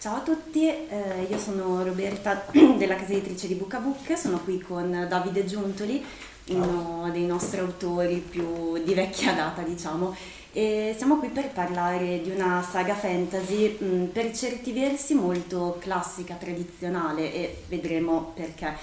Ciao a tutti, eh, io sono Roberta della casa editrice di Bucabuc, sono qui con Davide Giuntoli, uno dei nostri autori più di vecchia data diciamo, e siamo qui per parlare di una saga fantasy mh, per certi versi molto classica, tradizionale e vedremo perché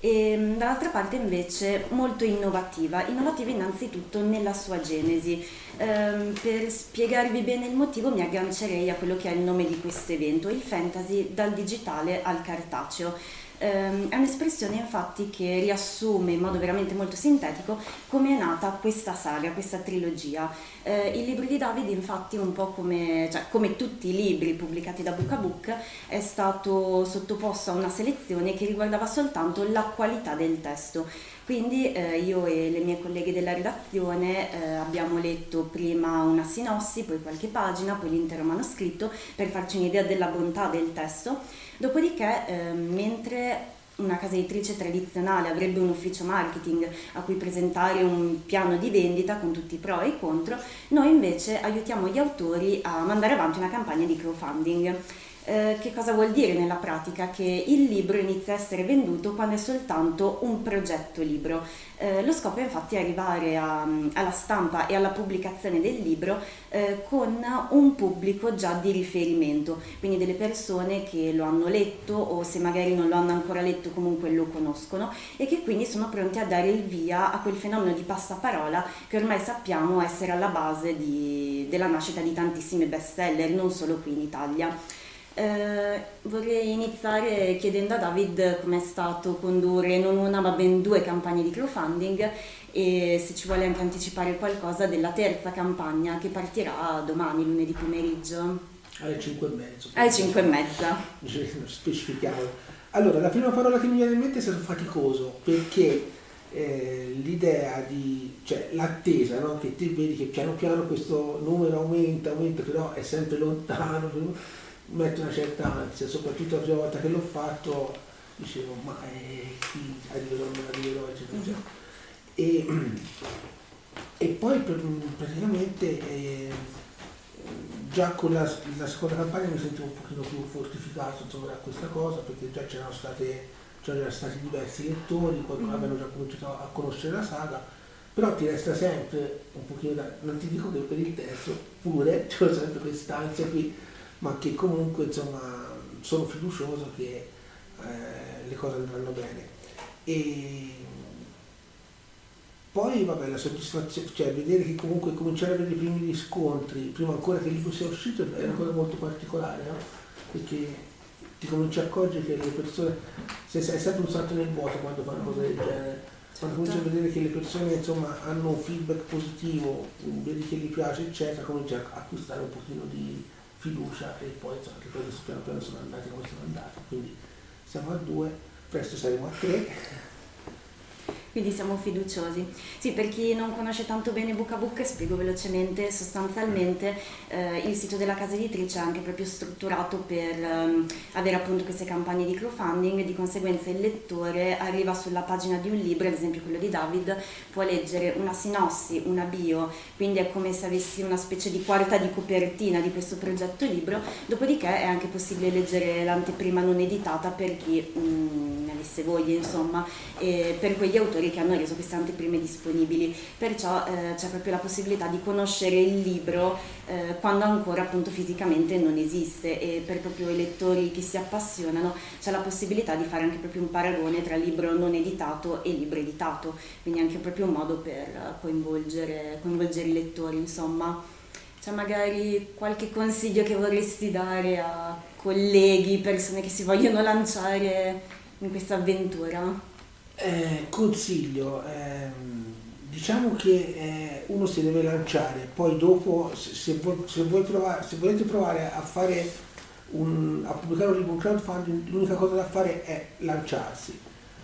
e dall'altra parte invece molto innovativa, innovativa innanzitutto nella sua genesi. Ehm, per spiegarvi bene il motivo mi aggancerei a quello che è il nome di questo evento, il fantasy dal digitale al cartaceo. Ehm, è un'espressione infatti che riassume in modo veramente molto sintetico come è nata questa saga, questa trilogia. Eh, il libro di David infatti un po' come, cioè, come tutti i libri pubblicati da Book a Book è stato sottoposto a una selezione che riguardava soltanto la qualità del testo. Quindi eh, io e le mie colleghe della redazione eh, abbiamo letto prima una sinossi, poi qualche pagina, poi l'intero manoscritto per farci un'idea della bontà del testo. Dopodiché, eh, mentre una casa editrice tradizionale avrebbe un ufficio marketing a cui presentare un piano di vendita con tutti i pro e i contro, noi invece aiutiamo gli autori a mandare avanti una campagna di crowdfunding. Eh, che cosa vuol dire nella pratica? Che il libro inizia a essere venduto quando è soltanto un progetto libro. Eh, lo scopo è infatti arrivare a, alla stampa e alla pubblicazione del libro eh, con un pubblico già di riferimento, quindi delle persone che lo hanno letto o se magari non lo hanno ancora letto comunque lo conoscono e che quindi sono pronti a dare il via a quel fenomeno di passaparola che ormai sappiamo essere alla base di, della nascita di tantissimi bestseller, non solo qui in Italia. Eh, vorrei iniziare chiedendo a David com'è stato condurre non una ma ben due campagne di crowdfunding e se ci vuole anche anticipare qualcosa della terza campagna che partirà domani, lunedì pomeriggio. Alle 5 e mezzo. Alle 5 e mezza. Specifichiamo. Allora, la prima parola che mi viene in mente è stato faticoso, perché eh, l'idea di, cioè l'attesa, no? che ti vedi che piano piano questo numero aumenta, aumenta, però è sempre lontano, mette una certa ansia, soprattutto la prima volta che l'ho fatto dicevo ma eh, qui arriverò, non arriverò, eccetera, eccetera. E, e poi praticamente eh, già con la, la, seconda campagna mi sentivo un pochino più fortificato insomma, da questa cosa perché già c'erano state c'erano stati diversi lettori, qualcuno mm. avevano già cominciato a conoscere la saga, però ti resta sempre un pochino da, non ti dico che per il terzo pure c'è sempre quest'ansia qui, ma che comunque insomma sono fiducioso che eh, le cose andranno bene. E poi vabbè la soddisfazione, cioè vedere che comunque cominciare a vedere i primi riscontri, prima ancora che il libro sia uscito, è una cosa molto particolare, no? Perché ti cominci a accorgere che le persone, se sei sempre un salto nel vuoto quando fanno cose del genere, quando cominci a certo. vedere che le persone insomma hanno un feedback positivo, vedi che gli piace eccetera, cominci a acquistare un pochino di fiducia e poi insomma le cose piano piano sono andate come sono andate. Quindi siamo a due, presto saremo a tre quindi siamo fiduciosi. Sì, per chi non conosce tanto bene Book a Book, spiego velocemente, sostanzialmente eh, il sito della casa editrice è anche proprio strutturato per um, avere appunto queste campagne di crowdfunding, di conseguenza il lettore arriva sulla pagina di un libro, ad esempio quello di David, può leggere una sinossi, una bio, quindi è come se avessi una specie di quarta di copertina di questo progetto libro, dopodiché è anche possibile leggere l'anteprima non editata per chi mm, ne avesse voglia, insomma, per quegli autori autori che hanno reso queste anteprime disponibili, perciò eh, c'è proprio la possibilità di conoscere il libro eh, quando ancora appunto fisicamente non esiste e per proprio i lettori che si appassionano c'è la possibilità di fare anche proprio un paragone tra libro non editato e libro editato, quindi anche proprio un modo per coinvolgere, coinvolgere i lettori, insomma. C'è magari qualche consiglio che vorresti dare a colleghi, persone che si vogliono lanciare in questa avventura? Eh, consiglio, ehm, diciamo che eh, uno si deve lanciare, poi dopo se, se, se, provare, se volete provare a, un, a pubblicare un libro in crowdfunding, l'unica cosa da fare è lanciarsi.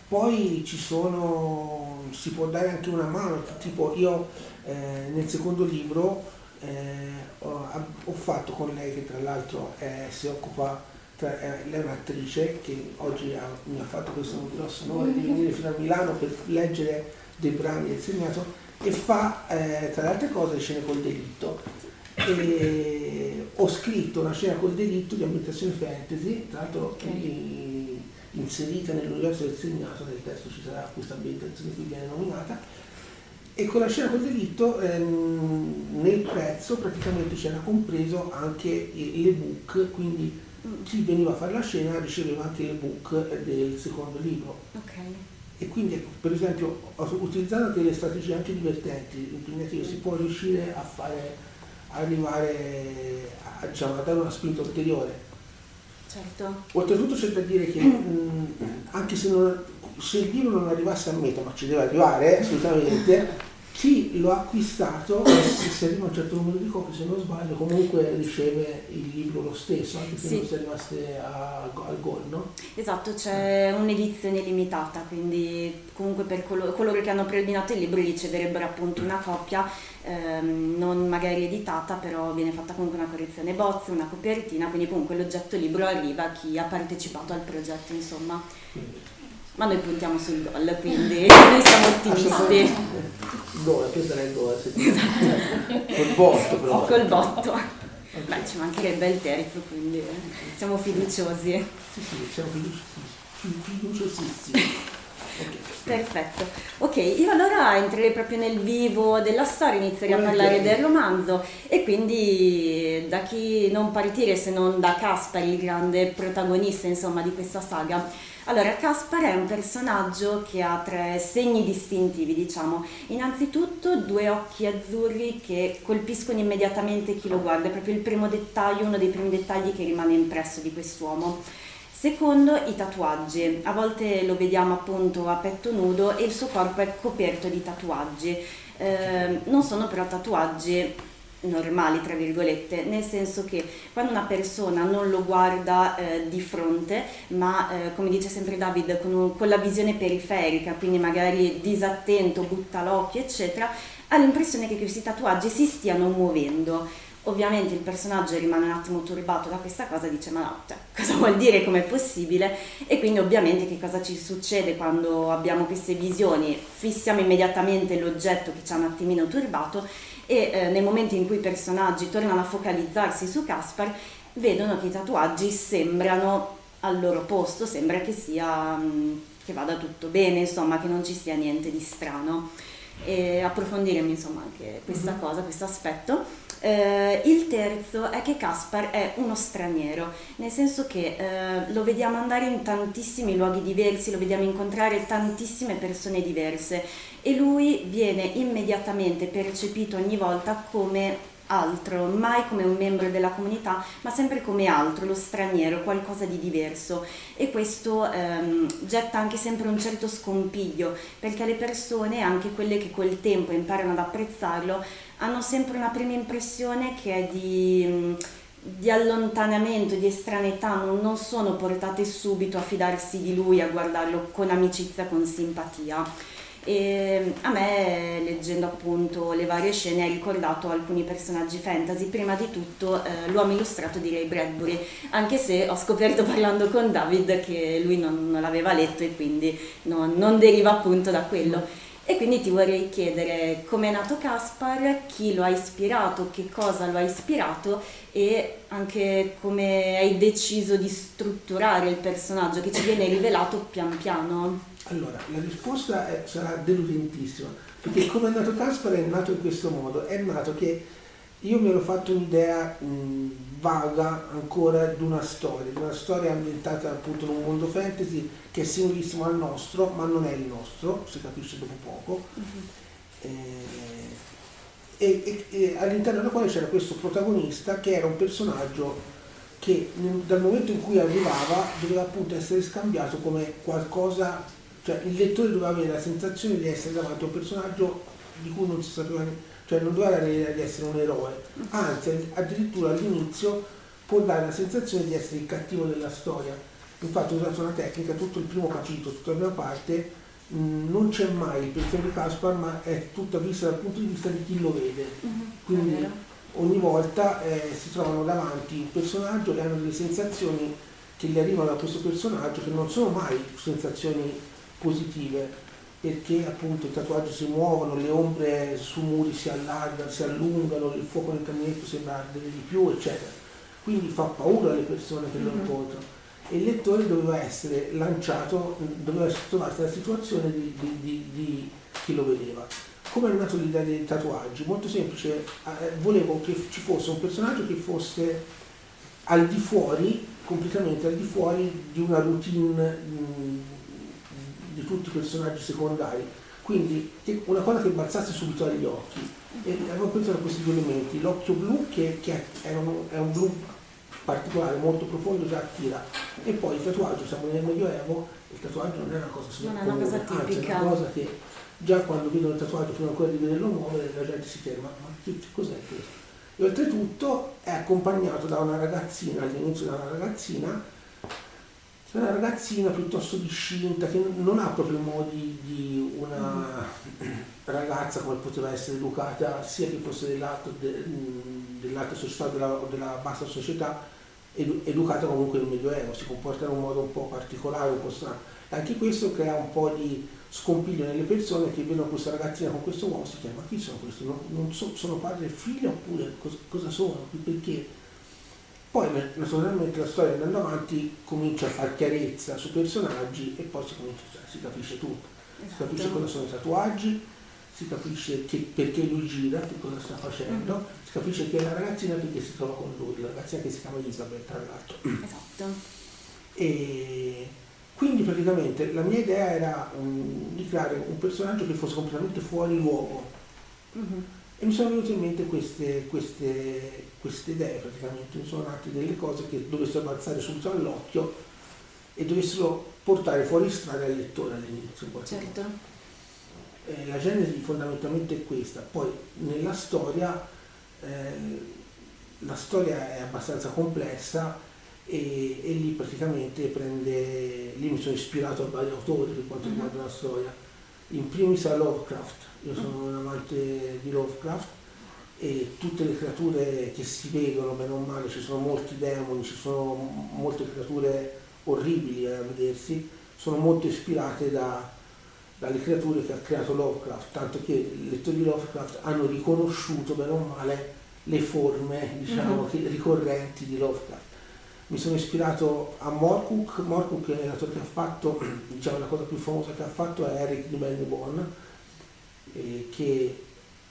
Poi ci sono, si può dare anche una mano, tipo io eh, nel secondo libro eh, ho, ho, fatto con lei che tra l'altro si occupa cioè, lei è un'attrice che oggi ha, mi ha fatto questo grosso onore di venire fino a Milano per leggere dei brani del segnato e fa eh, tra le altre cose scene col delitto. E ho scritto una scena col delitto di ambientazione fantasy, tra l'altro okay. inserita nell'universo del segnato, nel testo ci sarà questa ambientazione qui viene nominata, e con la scena col delitto ehm, nel prezzo praticamente c'era compreso anche l'ebook, quindi chi veniva a fare la scena riceveva anche l'ebook del secondo libro. Okay. E quindi ecco, per esempio utilizzando delle strategie anche divertenti, impegnative, si può riuscire a fare arrivare a, diciamo, a dare una spinta ulteriore. Certo. Oltretutto c'è da dire che mh, anche se, non, se il libro non arrivasse a meta, ma ci deve arrivare assolutamente, chi lo ha acquistato, se si arriva a un certo numero di copie, se non sbaglio, comunque riceve il libro lo stesso, anche se sì. non si è rimaste a, al gol, no? Esatto, c'è un'edizione limitata, quindi comunque per coloro, coloro che hanno preordinato il libro riceverebbero appunto una copia, ehm, non magari editata, però viene fatta comunque una correzione bozze, una copertina, quindi comunque l'oggetto libro arriva a chi ha partecipato al progetto, insomma. Quindi ma noi puntiamo sul gol, quindi noi siamo ottimisti. Gol, questo era il gol, esatto. col botto però. Col botto. Beh, ci mancherebbe il terzo, quindi siamo fiduciosi. Sì, sì, siamo fiduciosissimi. Perfetto. Ok, io allora entrerei proprio nel vivo della storia, inizierei a parlare del romanzo e quindi da chi non partire se non da Caspar, il grande protagonista insomma di questa saga. Allora, Caspar è un personaggio che ha tre segni distintivi, diciamo. Innanzitutto due occhi azzurri che colpiscono immediatamente chi lo guarda, è proprio il primo dettaglio, uno dei primi dettagli che rimane impresso di quest'uomo. Secondo, i tatuaggi. A volte lo vediamo appunto a petto nudo e il suo corpo è coperto di tatuaggi. Eh, non sono però tatuaggi normali, tra virgolette, nel senso che quando una persona non lo guarda eh, di fronte, ma eh, come dice sempre David, con, un, con, la visione periferica, quindi magari disattento, butta l'occhio, eccetera, ha l'impressione che questi tatuaggi si stiano muovendo. Ovviamente il personaggio rimane un attimo turbato da questa cosa, dice ma no, cioè, cosa vuol dire, com'è possibile? E quindi ovviamente che cosa ci succede quando abbiamo queste visioni? Fissiamo immediatamente l'oggetto che ci ha un attimino turbato e eh, nel momento in cui i personaggi tornano a focalizzarsi su Caspar vedono che i tatuaggi sembrano al loro posto, sembra che sia mm, che vada tutto bene, insomma, che non ci sia niente di strano. E approfondire insomma anche questa mm-hmm. cosa, questo aspetto. Eh, il terzo è che Caspar è uno straniero, nel senso che eh, lo vediamo andare in tantissimi luoghi diversi, lo vediamo incontrare tantissime persone diverse e lui viene immediatamente percepito ogni volta come altro, mai come un membro della comunità, ma sempre come altro, lo straniero, qualcosa di diverso. E questo ehm, getta anche sempre un certo scompiglio, perché le persone, anche quelle che col tempo imparano ad apprezzarlo, hanno sempre una prima impressione che è di, di allontanamento, di estraneità, non, non sono portate subito a fidarsi di lui, a guardarlo con amicizia, con simpatia. E a me, leggendo appunto le varie scene, ha ricordato alcuni personaggi fantasy, prima di tutto eh, l'uomo illustrato di Ray Bradbury, anche se ho scoperto parlando con David che lui non, non l'aveva letto e quindi non, non deriva appunto da quello. E quindi ti vorrei chiedere come è nato Caspar, chi lo ha ispirato, che cosa lo ha ispirato e anche come hai deciso di strutturare il personaggio che ci viene rivelato pian piano. Allora, la risposta è, sarà deludentissima, perché come è nato Caspar è nato in questo modo, è nato che io mi ero fatto un'idea mh, vaga ancora di una storia, di una storia ambientata appunto in un mondo fantasy che è similissimo al nostro, ma non è il nostro, si capisce dopo poco. Eh, e, e, e, all'interno della quale c'era questo protagonista che era un personaggio che dal momento in cui arrivava doveva appunto essere scambiato come qualcosa cioè il lettore doveva avere la sensazione di essere davanti a un personaggio di cui non si sapeva, cioè non doveva avere l'idea di essere un eroe, anzi addirittura all'inizio può dare la sensazione di essere il cattivo della storia. Infatti ho usato una tecnica, tutto il primo capitolo, tutta la prima parte, mh, non c'è mai il pensiero di Caspar, ma è tutta vista dal punto di vista di chi lo vede. Mm-hmm. Quindi ogni volta eh, si trovano davanti un personaggio che hanno delle sensazioni che gli arrivano da questo personaggio che non sono mai sensazioni positive perché appunto i tatuaggi si muovono, le ombre su muri si allargano, si allungano, il fuoco nel caminetto sembra ardere di più, eccetera. Quindi fa paura alle persone che lo mm-hmm. incontrano. E il lettore doveva essere lanciato, doveva trovarsi nella situazione di, di, di, di chi lo vedeva. Come è nato l'idea dei tatuaggi? Molto semplice, eh, volevo che ci fosse un personaggio che fosse al di fuori, completamente al di fuori di una routine mh, di tutti i personaggi secondari. Quindi una cosa che balzasse subito agli occhi. E avevo pensato a questi due elementi, l'occhio blu che, che è, un, è, un, blu particolare, molto profondo, già attira. E poi il tatuaggio, siamo nel Medioevo, il tatuaggio non è una cosa non è una cosa tipica. è una cosa che già quando vedono il tatuaggio, prima ancora di vederlo muovere, la gente si ferma, ma che, cos'è questo? E oltretutto è accompagnato da una ragazzina, all'inizio da una ragazzina, c'è una ragazzina piuttosto discinta che non ha proprio modi di una ragazza come poteva essere educata sia che fosse dell'alto, de, dell'alta società o della, bassa società, edu, educata comunque nel Medioevo, si comporta in un modo un po' particolare, un po' strano. Anche questo crea un po' di scompiglio nelle persone che vedono questa ragazzina con questo uomo si chiama ma chi sono questi? Non, non so, sono padre e figlio oppure cosa, cosa sono? Perché? Poi naturalmente la storia andando avanti comincia a fare chiarezza su personaggi e poi si, comincia, si capisce tutto. Esatto. Si capisce cosa sono i tatuaggi, si capisce che, perché lui gira, che cosa sta facendo, mm-hmm. si capisce che è la ragazzina perché si trova con lui, la ragazzina che si chiama Isabel tra l'altro. Esatto. E quindi praticamente la mia idea era um, di creare un personaggio che fosse completamente fuori luogo. Mm-hmm e mi sono venute in mente queste, queste, queste idee praticamente, mi sono nate delle cose che dovessero balzare subito all'occhio e dovessero portare fuori strada il lettore all'inizio. Certo. Eh, la genesi fondamentalmente è questa, poi nella storia eh, la storia è abbastanza complessa e, e, lì praticamente prende, lì mi sono ispirato a vari autori per quanto riguarda uh-huh. la storia, in primis a Lovecraft, io sono un amante di Lovecraft e tutte le creature che si vedono bene o male, ci sono molti demoni, ci sono molte creature orribili a vedersi, sono molto ispirate da, dalle creature che ha creato Lovecraft, tanto che i lettori di Lovecraft hanno riconosciuto bene o male le forme diciamo, mm-hmm. ricorrenti di Lovecraft. Mi sono ispirato a Morcook, Morcook è l'autore che ha fatto, diciamo la cosa più famosa che ha fatto è Eric di Melbourne, eh, che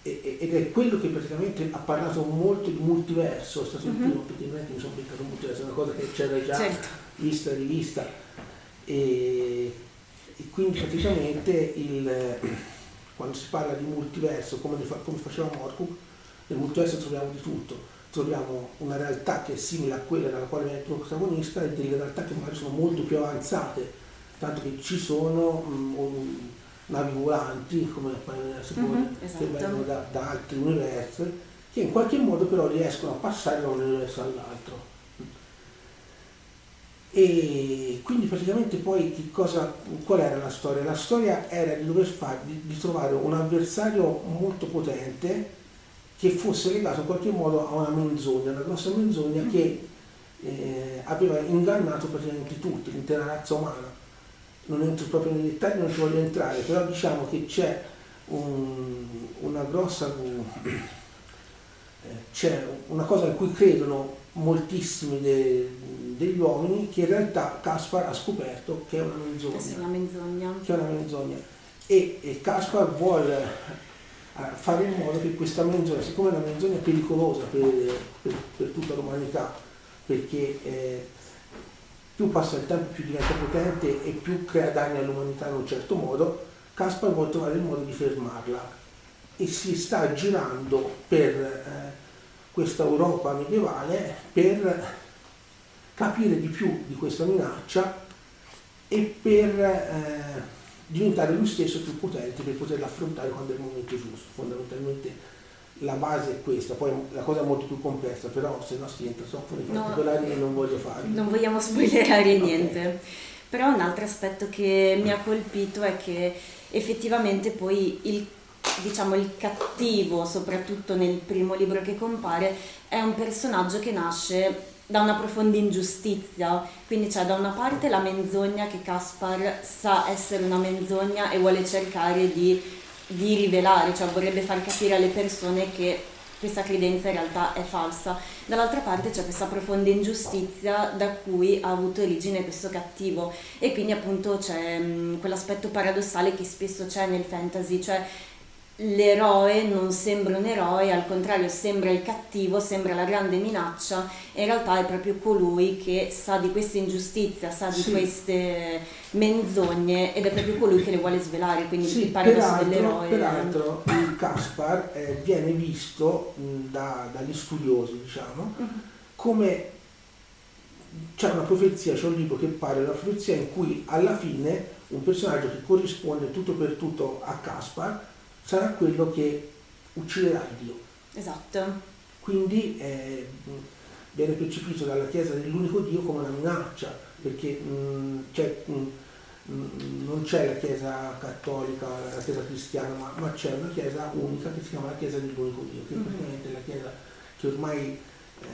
ed è quello che praticamente ha parlato molto di multiverso, è stato il primo, perché non è che mi sono beccato un multiverso, è una cosa che c'era già certo. vista e rivista. E, e quindi praticamente il, quando si parla di multiverso, come, come faceva Morcook, nel multiverso troviamo di tutto, troviamo una realtà che è simile a quella nella quale viene il protagonista e delle realtà che magari sono molto più avanzate, tanto che ci sono mh, un, navi volanti, come seconda, mm-hmm, esatto. che vengono da, da, altri universi, che in qualche modo però riescono a passare da un universo all'altro. E quindi praticamente poi cosa, qual era la storia? La storia era di dover fare, di, di trovare un avversario molto potente che fosse legato in qualche modo a una menzogna, una grossa menzogna che eh, aveva ingannato praticamente tutti, l'intera razza umana. Non entro proprio nei dettagli, non ci voglio entrare, però diciamo che c'è un, una grossa... Eh, c'è una cosa in cui credono moltissimi de, degli uomini che in realtà Caspar ha scoperto che è una menzogna. Che è una menzogna. Che è una menzogna. E, e Caspar vuole a fare in modo che questa menzogna, siccome è una menzogna pericolosa per, per, per tutta l'umanità, perché eh, più passa il tempo più diventa potente e più crea danni all'umanità in un certo modo, Caspar vuole trovare il modo di fermarla. E si sta girando per eh, questa Europa medievale per capire di più di questa minaccia e per eh, diventare lui stesso più potente per poterla affrontare quando è il momento giusto. Fondamentalmente la base è questa, poi la cosa è molto più complessa, però se no si entra troppo nei particolari no, e non voglio fare. Non vogliamo spoilerare niente. Okay. Però un altro aspetto che mi ha colpito è che effettivamente poi il diciamo il cattivo, soprattutto nel primo libro che compare, è un personaggio che nasce da una profonda ingiustizia, quindi c'è da una parte la menzogna che Caspar sa essere una menzogna e vuole cercare di, di rivelare, cioè vorrebbe far capire alle persone che questa credenza in realtà è falsa. Dall'altra parte c'è questa profonda ingiustizia da cui ha avuto origine questo cattivo e quindi appunto c'è mh, quell'aspetto paradossale che spesso c'è nel fantasy, cioè l'eroe non sembra un eroe, al contrario sembra il cattivo, sembra la grande minaccia e in realtà è proprio colui che sa di questa ingiustizia, sa di sì. queste menzogne ed è proprio colui che le vuole svelare, quindi sì, il paradosso dell'eroe. Peraltro il Caspar eh, viene visto mh, da, dagli studiosi, diciamo, uh-huh. come c'è una profezia, c'è un libro che parla della profezia in cui alla fine un personaggio che corrisponde tutto per tutto a Caspar sarà quello che ucciderà Dio. Esatto. Quindi eh, viene percepito dalla Chiesa dell'unico Dio come una minaccia, perché mh, c'è, mh, mm, non c'è la Chiesa cattolica, la Chiesa cristiana, ma, ma, c'è una Chiesa unica che si chiama la Chiesa dell'unico Dio, che mm-hmm. praticamente è la Chiesa che ormai eh,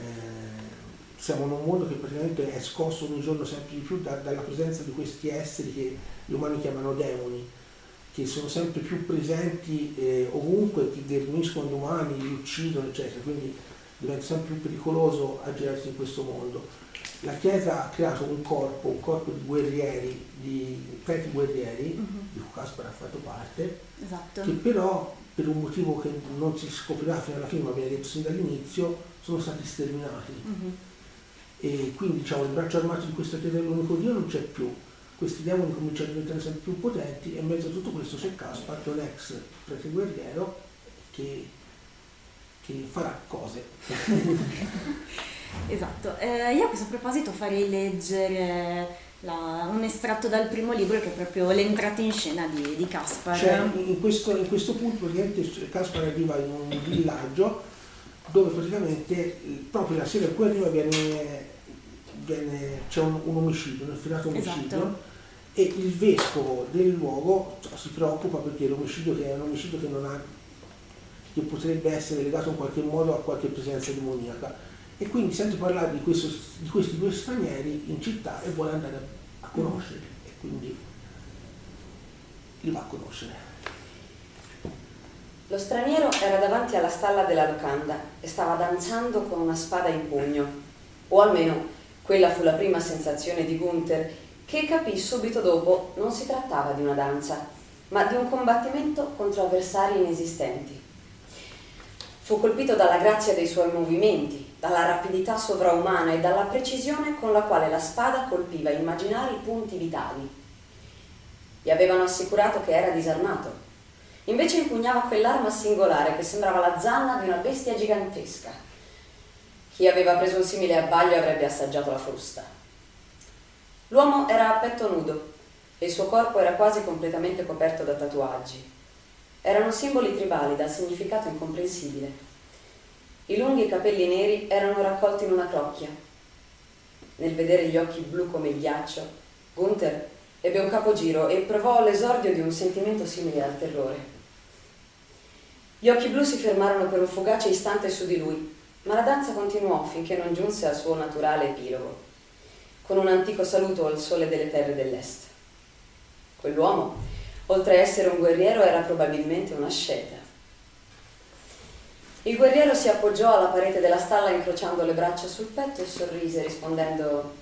siamo in un mondo che praticamente è scosso ogni giorno sempre di più da, dalla presenza di questi esseri che gli umani chiamano demoni che sono sempre più presenti eh, ovunque, che definiscono umani, li uccidono, eccetera, quindi diventa sempre più pericoloso aggirarsi in questo mondo. La Chiesa ha creato un corpo, un corpo di guerrieri, di preti guerrieri, uh-huh. di cui Caspar ha fatto parte, esatto. che però per un motivo che non si scoprirà fino alla fine, ma viene detto sin dall'inizio, sono stati sterminati. Uh-huh. E quindi diciamo, il braccio armato di questa Chiesa dell'unico Dio non c'è più questi demoni cominciano a diventare sempre più potenti e in mezzo a tutto questo c'è Caspar, che è un ex prete guerriero che, che farà cose. esatto, eh, io a questo proposito farei leggere la, un estratto dal primo libro che è proprio l'entrata in scena di, di Caspar. Cioè, in, questo, in questo punto praticamente Caspar arriva in un villaggio dove praticamente proprio la sera in cui arriva viene, viene, c'è un, un, omicidio, un efferato omicidio esatto. E il vescovo del luogo si preoccupa perché l'omicidio che è un omicidio che non ha che potrebbe essere legato in qualche modo a qualche presenza demoniaca. E quindi sente parlare di, questo, di questi due stranieri in città e vuole andare a, a conoscerli e quindi li va a conoscere. Lo straniero era davanti alla stalla della locanda e stava danzando con una spada in pugno, o almeno quella fu la prima sensazione di Gunther, che capì subito dopo non si trattava di una danza, ma di un combattimento contro avversari inesistenti. Fu colpito dalla grazia dei suoi movimenti, dalla rapidità sovraumana e dalla precisione con la quale la spada colpiva immaginari punti vitali. Gli avevano assicurato che era disarmato Invece impugnava quell'arma singolare che sembrava la zanna di una bestia gigantesca. Chi aveva preso un simile abbaglio avrebbe assaggiato la frusta. L'uomo era a petto nudo e il suo corpo era quasi completamente coperto da tatuaggi. Erano simboli tribali dal significato incomprensibile. I lunghi capelli neri erano raccolti in una crocchia. Nel vedere gli occhi blu come il ghiaccio, Gunther ebbe un capogiro e provò l'esordio di un sentimento simile al terrore. Gli occhi blu si fermarono per un fugace istante su di lui, ma la danza continuò finché non giunse al suo naturale epilogo, con un antico saluto al sole delle terre dell'est. Quell'uomo, oltre a essere un guerriero, era probabilmente un asceta. Il guerriero si appoggiò alla parete della stalla incrociando le braccia sul petto e sorrise rispondendo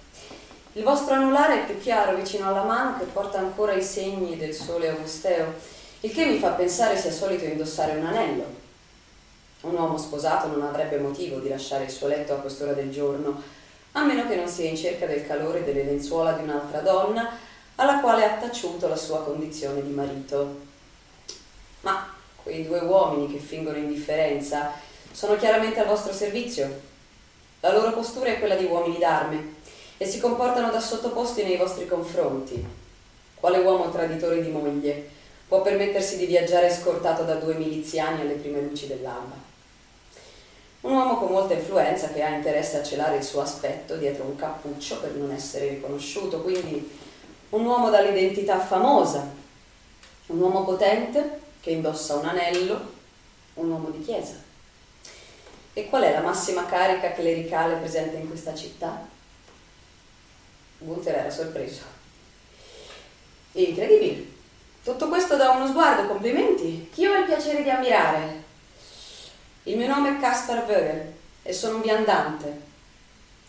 Il vostro anulare è più chiaro vicino alla mano che porta ancora i segni del sole augusteo il che mi fa pensare sia solito indossare un anello. Un uomo sposato non avrebbe motivo di lasciare il suo letto a quest'ora del giorno, a meno che non sia in cerca del calore delle lenzuola di un'altra donna alla quale ha taciuto la sua condizione di marito. Ma quei due uomini che fingono indifferenza sono chiaramente al vostro servizio. La loro postura è quella di uomini d'arme e si comportano da sottoposti nei vostri confronti. Quale uomo traditore di moglie? può permettersi di viaggiare scortato da due miliziani alle prime luci dell'alba. Un uomo con molta influenza che ha interesse a celare il suo aspetto dietro un cappuccio per non essere riconosciuto, quindi un uomo dall'identità famosa, un uomo potente che indossa un anello, un uomo di chiesa. E qual è la massima carica clericale presente in questa città? Gunther era sorpreso. Incredibile. Tutto questo da uno sguardo, complimenti. Chi ho il piacere di ammirare? Il mio nome è Caspar Vögel e sono un viandante.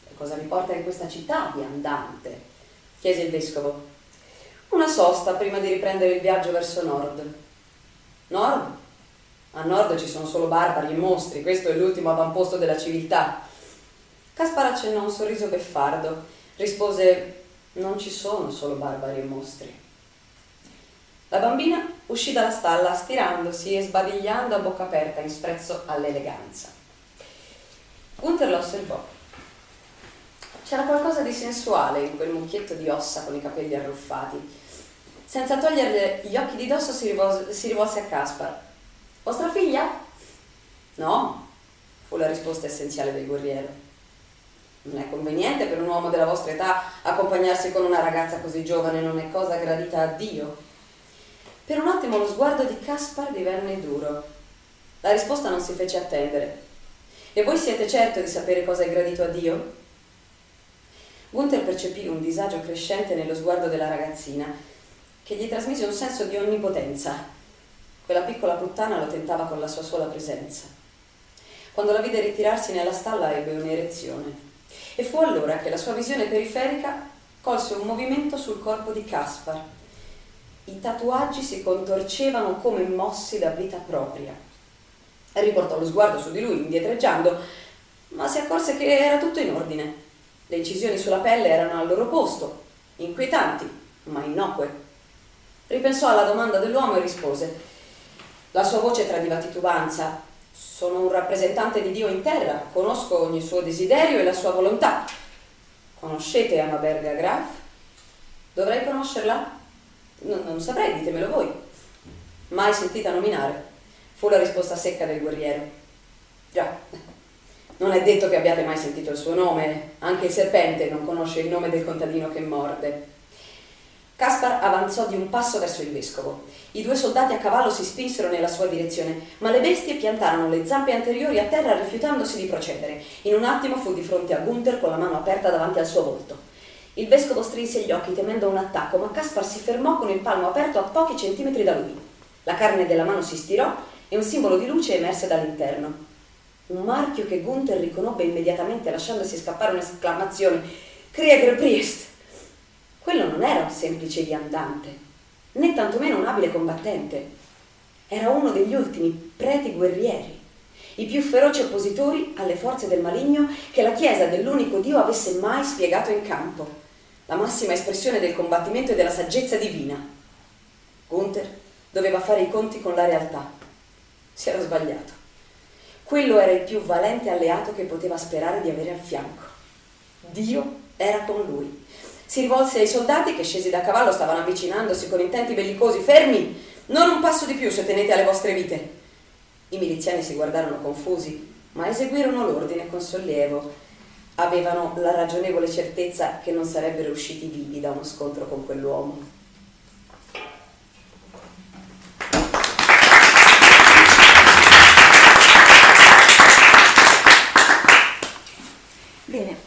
E cosa mi porta in questa città, viandante? chiese il vescovo. Una sosta prima di riprendere il viaggio verso nord. Nord? A nord ci sono solo barbari e mostri, questo è l'ultimo avamposto della civiltà. Caspar accennò un sorriso beffardo. Rispose: Non ci sono solo barbari e mostri. La bambina uscì dalla stalla stirandosi e sbadigliando a bocca aperta in sprezzo all'eleganza. Gunther la osservò. C'era qualcosa di sensuale in quel mucchietto di ossa con i capelli arruffati. Senza togliere gli occhi di dosso si rivolse, si rivolse a Caspar. Vostra figlia? No, fu la risposta essenziale del guerriero. Non è conveniente per un uomo della vostra età accompagnarsi con una ragazza così giovane, non è cosa gradita a Dio. Per un attimo lo sguardo di Caspar divenne duro. La risposta non si fece attendere. E voi siete certo di sapere cosa è gradito a Dio? Gunther percepì un disagio crescente nello sguardo della ragazzina, che gli trasmise un senso di onnipotenza. Quella piccola puttana lo tentava con la sua sola presenza. Quando la vide ritirarsi nella stalla ebbe un'erezione. E fu allora che la sua visione periferica colse un movimento sul corpo di Caspar i tatuaggi si contorcevano come mossi da vita propria. Riportò lo sguardo su di lui, indietreggiando, ma si accorse che era tutto in ordine. Le incisioni sulla pelle erano al loro posto, inquietanti, ma innocue. Ripensò alla domanda dell'uomo e rispose. La sua voce tradiva titubanza. Sono un rappresentante di Dio in terra, conosco ogni suo desiderio e la sua volontà. Conoscete Amaberga Graf? Dovrei conoscerla? Non, non saprei, ditemelo voi. Mai sentita nominare? Fu la risposta secca del guerriero. Già, Non è detto che abbiate mai sentito il suo nome, anche il serpente non conosce il nome del contadino che morde. Caspar avanzò di un passo verso il vescovo. I due soldati a cavallo si spinsero nella sua direzione, ma le bestie piantarono le zampe anteriori a terra rifiutandosi di procedere. In un attimo fu di fronte a Gunther con la mano aperta davanti al suo volto. Il vescovo strinse gli occhi temendo un attacco, ma Caspar si fermò con il palmo aperto a pochi centimetri da lui. La carne della mano si stirò e un simbolo di luce emerse dall'interno. Un marchio che Gunther riconobbe immediatamente lasciandosi scappare un'esclamazione. Krieger Priest! Quello non era un semplice viandante, né tantomeno un abile combattente. Era uno degli ultimi preti guerrieri, i più feroci oppositori alle forze del maligno che la Chiesa dell'unico Dio avesse mai spiegato in campo, la massima espressione del combattimento e della saggezza divina. Gunther doveva fare i conti con la realtà. Si era sbagliato. Quello era il più valente alleato che poteva sperare di avere al fianco. Dio era con lui si rivolse ai soldati che scesi da cavallo stavano avvicinandosi con intenti bellicosi. Fermi! Non un passo di più se tenete alle vostre vite. I miliziani si guardarono confusi, ma eseguirono l'ordine con sollievo. Avevano la ragionevole certezza che non sarebbero usciti vivi da uno scontro con quell'uomo.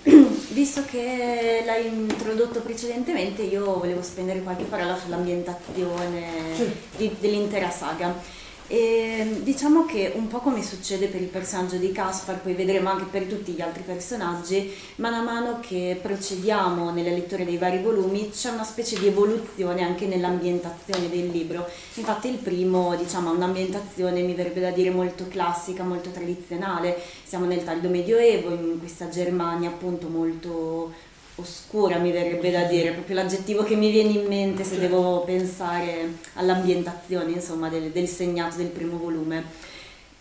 visto che l'hai introdotto precedentemente, io volevo spendere qualche parola sull'ambientazione sì. di, dell'intera saga. E diciamo che un po' come succede per il personaggio di Caspar, poi vedremo anche per tutti gli altri personaggi, man mano che procediamo nella lettura dei vari volumi c'è una specie di evoluzione anche nell'ambientazione del libro. Infatti il primo diciamo, ha un'ambientazione, mi verrebbe da dire, molto classica, molto tradizionale. Siamo nel tardo medioevo, in questa Germania appunto molto oscura mi verrebbe da dire, proprio l'aggettivo che mi viene in mente se devo pensare all'ambientazione insomma del, del segnato del primo volume.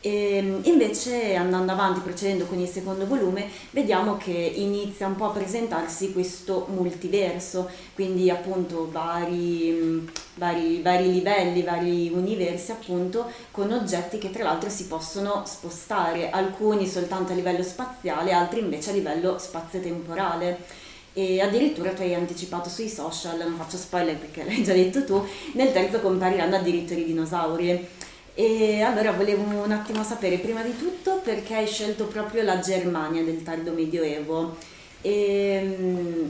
E invece andando avanti, procedendo con il secondo volume, vediamo che inizia un po' a presentarsi questo multiverso, quindi appunto vari, vari, vari livelli, vari universi appunto con oggetti che tra l'altro si possono spostare, alcuni soltanto a livello spaziale, altri invece a livello spazio-temporale e addirittura tu hai anticipato sui social, non faccio spoiler perché l'hai già detto tu, nel terzo compariranno addirittura i dinosauri. E allora volevo un attimo sapere prima di tutto perché hai scelto proprio la Germania del tardo medioevo e,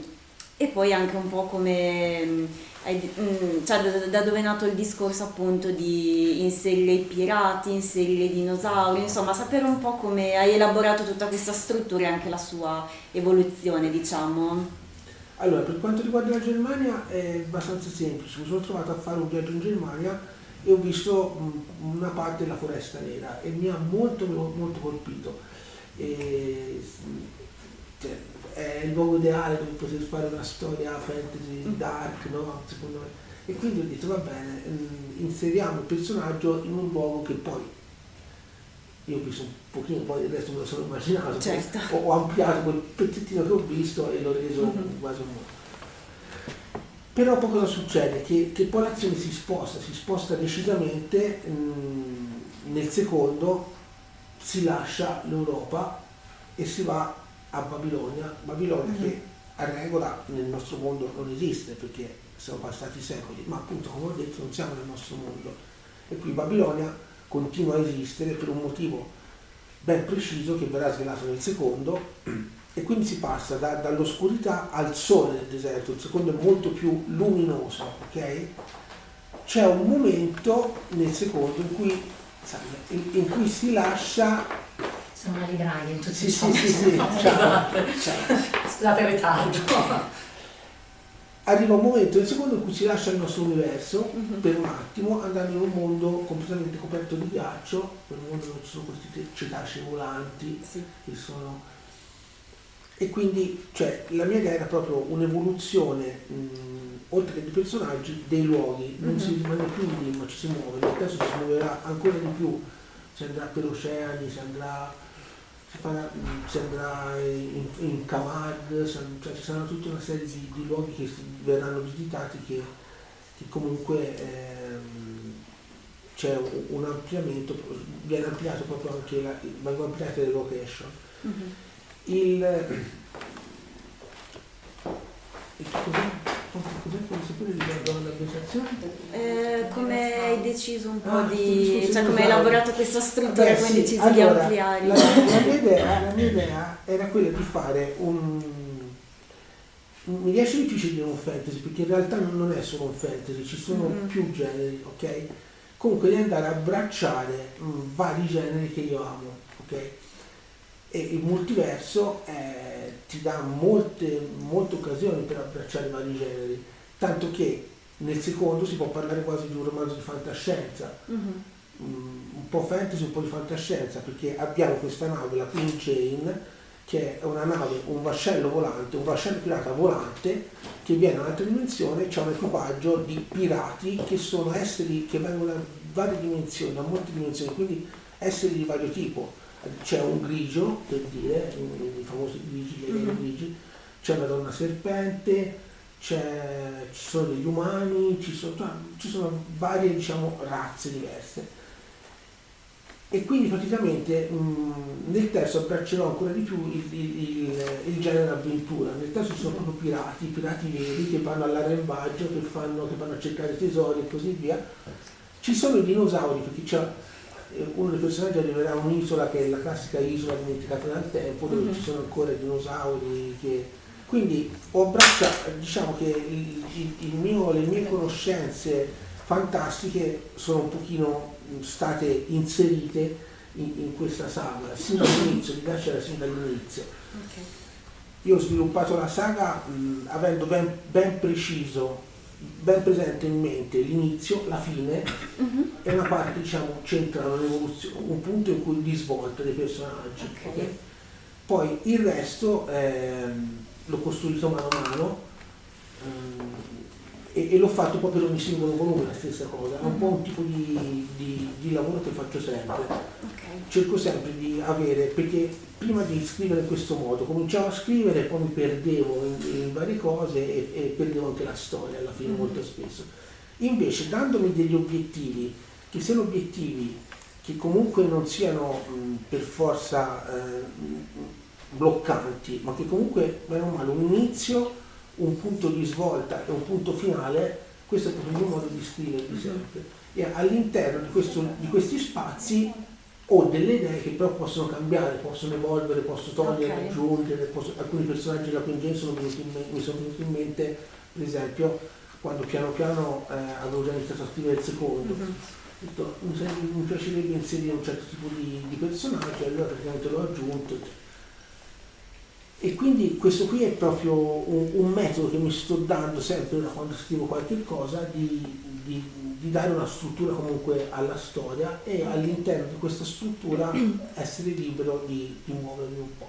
e poi anche un po' come cioè da, da, dove è nato il discorso appunto di inserire i pirati, inserire i dinosauri, insomma sapere un po' come hai elaborato tutta questa struttura e anche la sua evoluzione diciamo. Allora, per quanto riguarda la Germania è abbastanza semplice, mi sono trovato a fare un viaggio in Germania e ho visto mm, una parte della foresta nera e mi ha molto, molto colpito. E, cioè, è il luogo ideale dove poter fare una storia fantasy mm. dark, no? Secondo me. E quindi ho detto va bene, mm, inseriamo il personaggio in un luogo che poi io ho visto un pochino, poi il resto me lo sono immaginato, certo. ho, ho, ampliato quel pezzettino che ho visto e l'ho reso mm-hmm. quasi un mondo. Però poi cosa succede? Che, che, poi l'azione si sposta, si sposta decisamente, mh, mm, nel secondo si lascia l'Europa e si va a Babilonia, Babilonia mm-hmm. che a regola nel nostro mondo non esiste perché sono passati secoli, ma appunto come ho detto non siamo nel nostro mondo. E qui Babilonia continua a esistere per un motivo ben preciso che verrà svelato nel secondo e quindi si passa da, dall'oscurità al sole nel deserto, il secondo è molto più luminoso, ok? C'è un momento nel secondo in cui, in cui si lascia sono una libraia in tutti sì, i sì, sì, sì, ciao, ciao. Scusate il ritardo arriva un momento nel secondo in cui si lascia il nostro universo uh-huh. per un attimo andando in un mondo completamente coperto di ghiaccio, per un mondo dove ci sono questi cetacei volanti sì. che sono... E quindi cioè, la mia idea era proprio un'evoluzione, mh, oltre che di personaggi, dei luoghi. Non uh-huh. si rimane più lì, ma ci si muove. Nel testo si muoverà ancora di più, si andrà per oceani, si andrà andrà in, in Camargue, cioè ci saranno tutta una serie di, di luoghi che verranno visitati che, che comunque ehm, c'è un, un, ampliamento, viene ampliato proprio anche la, vengono ampliate le location. Mhm. Il, il Eh, come hai deciso un po' Ah, di... cioè come hai elaborato questa struttura, Beh, come hai sì, deciso di ampliare? La, la mia idea, la mia idea era quella di fare un... Mi riesce difficile dire un fantasy perché in realtà non è solo un fantasy, ci sono Mhm. più generi, ok? Comunque di andare a abbracciare mh, vari generi che io amo, ok? E il multiverso eh, ti dà molte, molte occasioni per abbracciare vari generi, tanto che nel secondo si può parlare quasi di un romanzo di fantascienza, mm, un po' fantasy, un po' di fantascienza, perché abbiamo questa nave, la Queen Chain, che è una nave, un vascello volante, un vascello pirata volante, che viene da un'altra dimensione, c'è un equipaggio di pirati che sono esseri che vengono da varie dimensioni, da molte dimensioni, quindi esseri di vario tipo. C'è un grigio, per dire, i famosi grigi, alieni Mhm. grigi, c'è una donna serpente, c'è- ci sono degli umani, ci sono, ci sono varie diciamo, razze diverse. E quindi praticamente mh, nel testo abbraccerò ancora di più il, il- il- il genere avventura. Nel testo ci sono proprio pirati, pirati veri che vanno all'arrembaggio, che, fanno, che vanno a cercare tesori e così via. Ci sono i dinosauri perché c'è uno dei personaggi arriverà a un'isola che è la classica isola dimenticata dal tempo dove Mhm. ci sono ancora dinosauri che... quindi ho abbracciato diciamo che il- il- il mio- le mie conoscenze fantastiche sono un pochino mh, state inserite in, in questa saga sin dall'inizio, di c'era sin dall'inizio Ok. io ho sviluppato la saga mh, avendo ben, ben preciso, ben presente in mente l'inizio, la fine Mhm. e una parte diciamo centrale, un'evoluzione, un punto in cui di svolta dei personaggi. Ok. ok? Poi il resto ehm, l'ho costruito mano a mano ehm, e, e l'ho fatto poi per ogni singolo volume la stessa cosa, è un po' un tipo di, di- di lavoro che faccio sempre Ok. cerco sempre di avere, perché prima di scrivere in questo modo, cominciavo a scrivere, poi mi perdevo in, in varie cose e, e perdevo anche la storia alla fine Mhm. molto spesso. Invece dandomi degli obiettivi, che siano obiettivi che comunque non siano mh, per forza eh, bloccanti, ma che comunque, meno male, un inizio, un punto di svolta e un punto finale, questo è proprio il mio modo di scrivere di sempre. E all'interno di, questo- di questi spazi ho delle idee che però possono cambiare, possono evolvere, posso togliere, Ok. aggiungere, posso- alcuni personaggi della Queen sono venuti in mi sono venuti in mente, per esempio, quando piano piano eh, avevo già iniziato a scrivere il secondo. Mhm. Ho detto, mi, sa- mi piacerebbe inserire un certo tipo di, di personaggio, allora praticamente l'ho aggiunto. E quindi questo qui è proprio un, un metodo che mi sto dando sempre quando scrivo qualche cosa di, di- di dare una struttura comunque alla storia e all'interno di questa struttura essere libero di, di muovermi un po',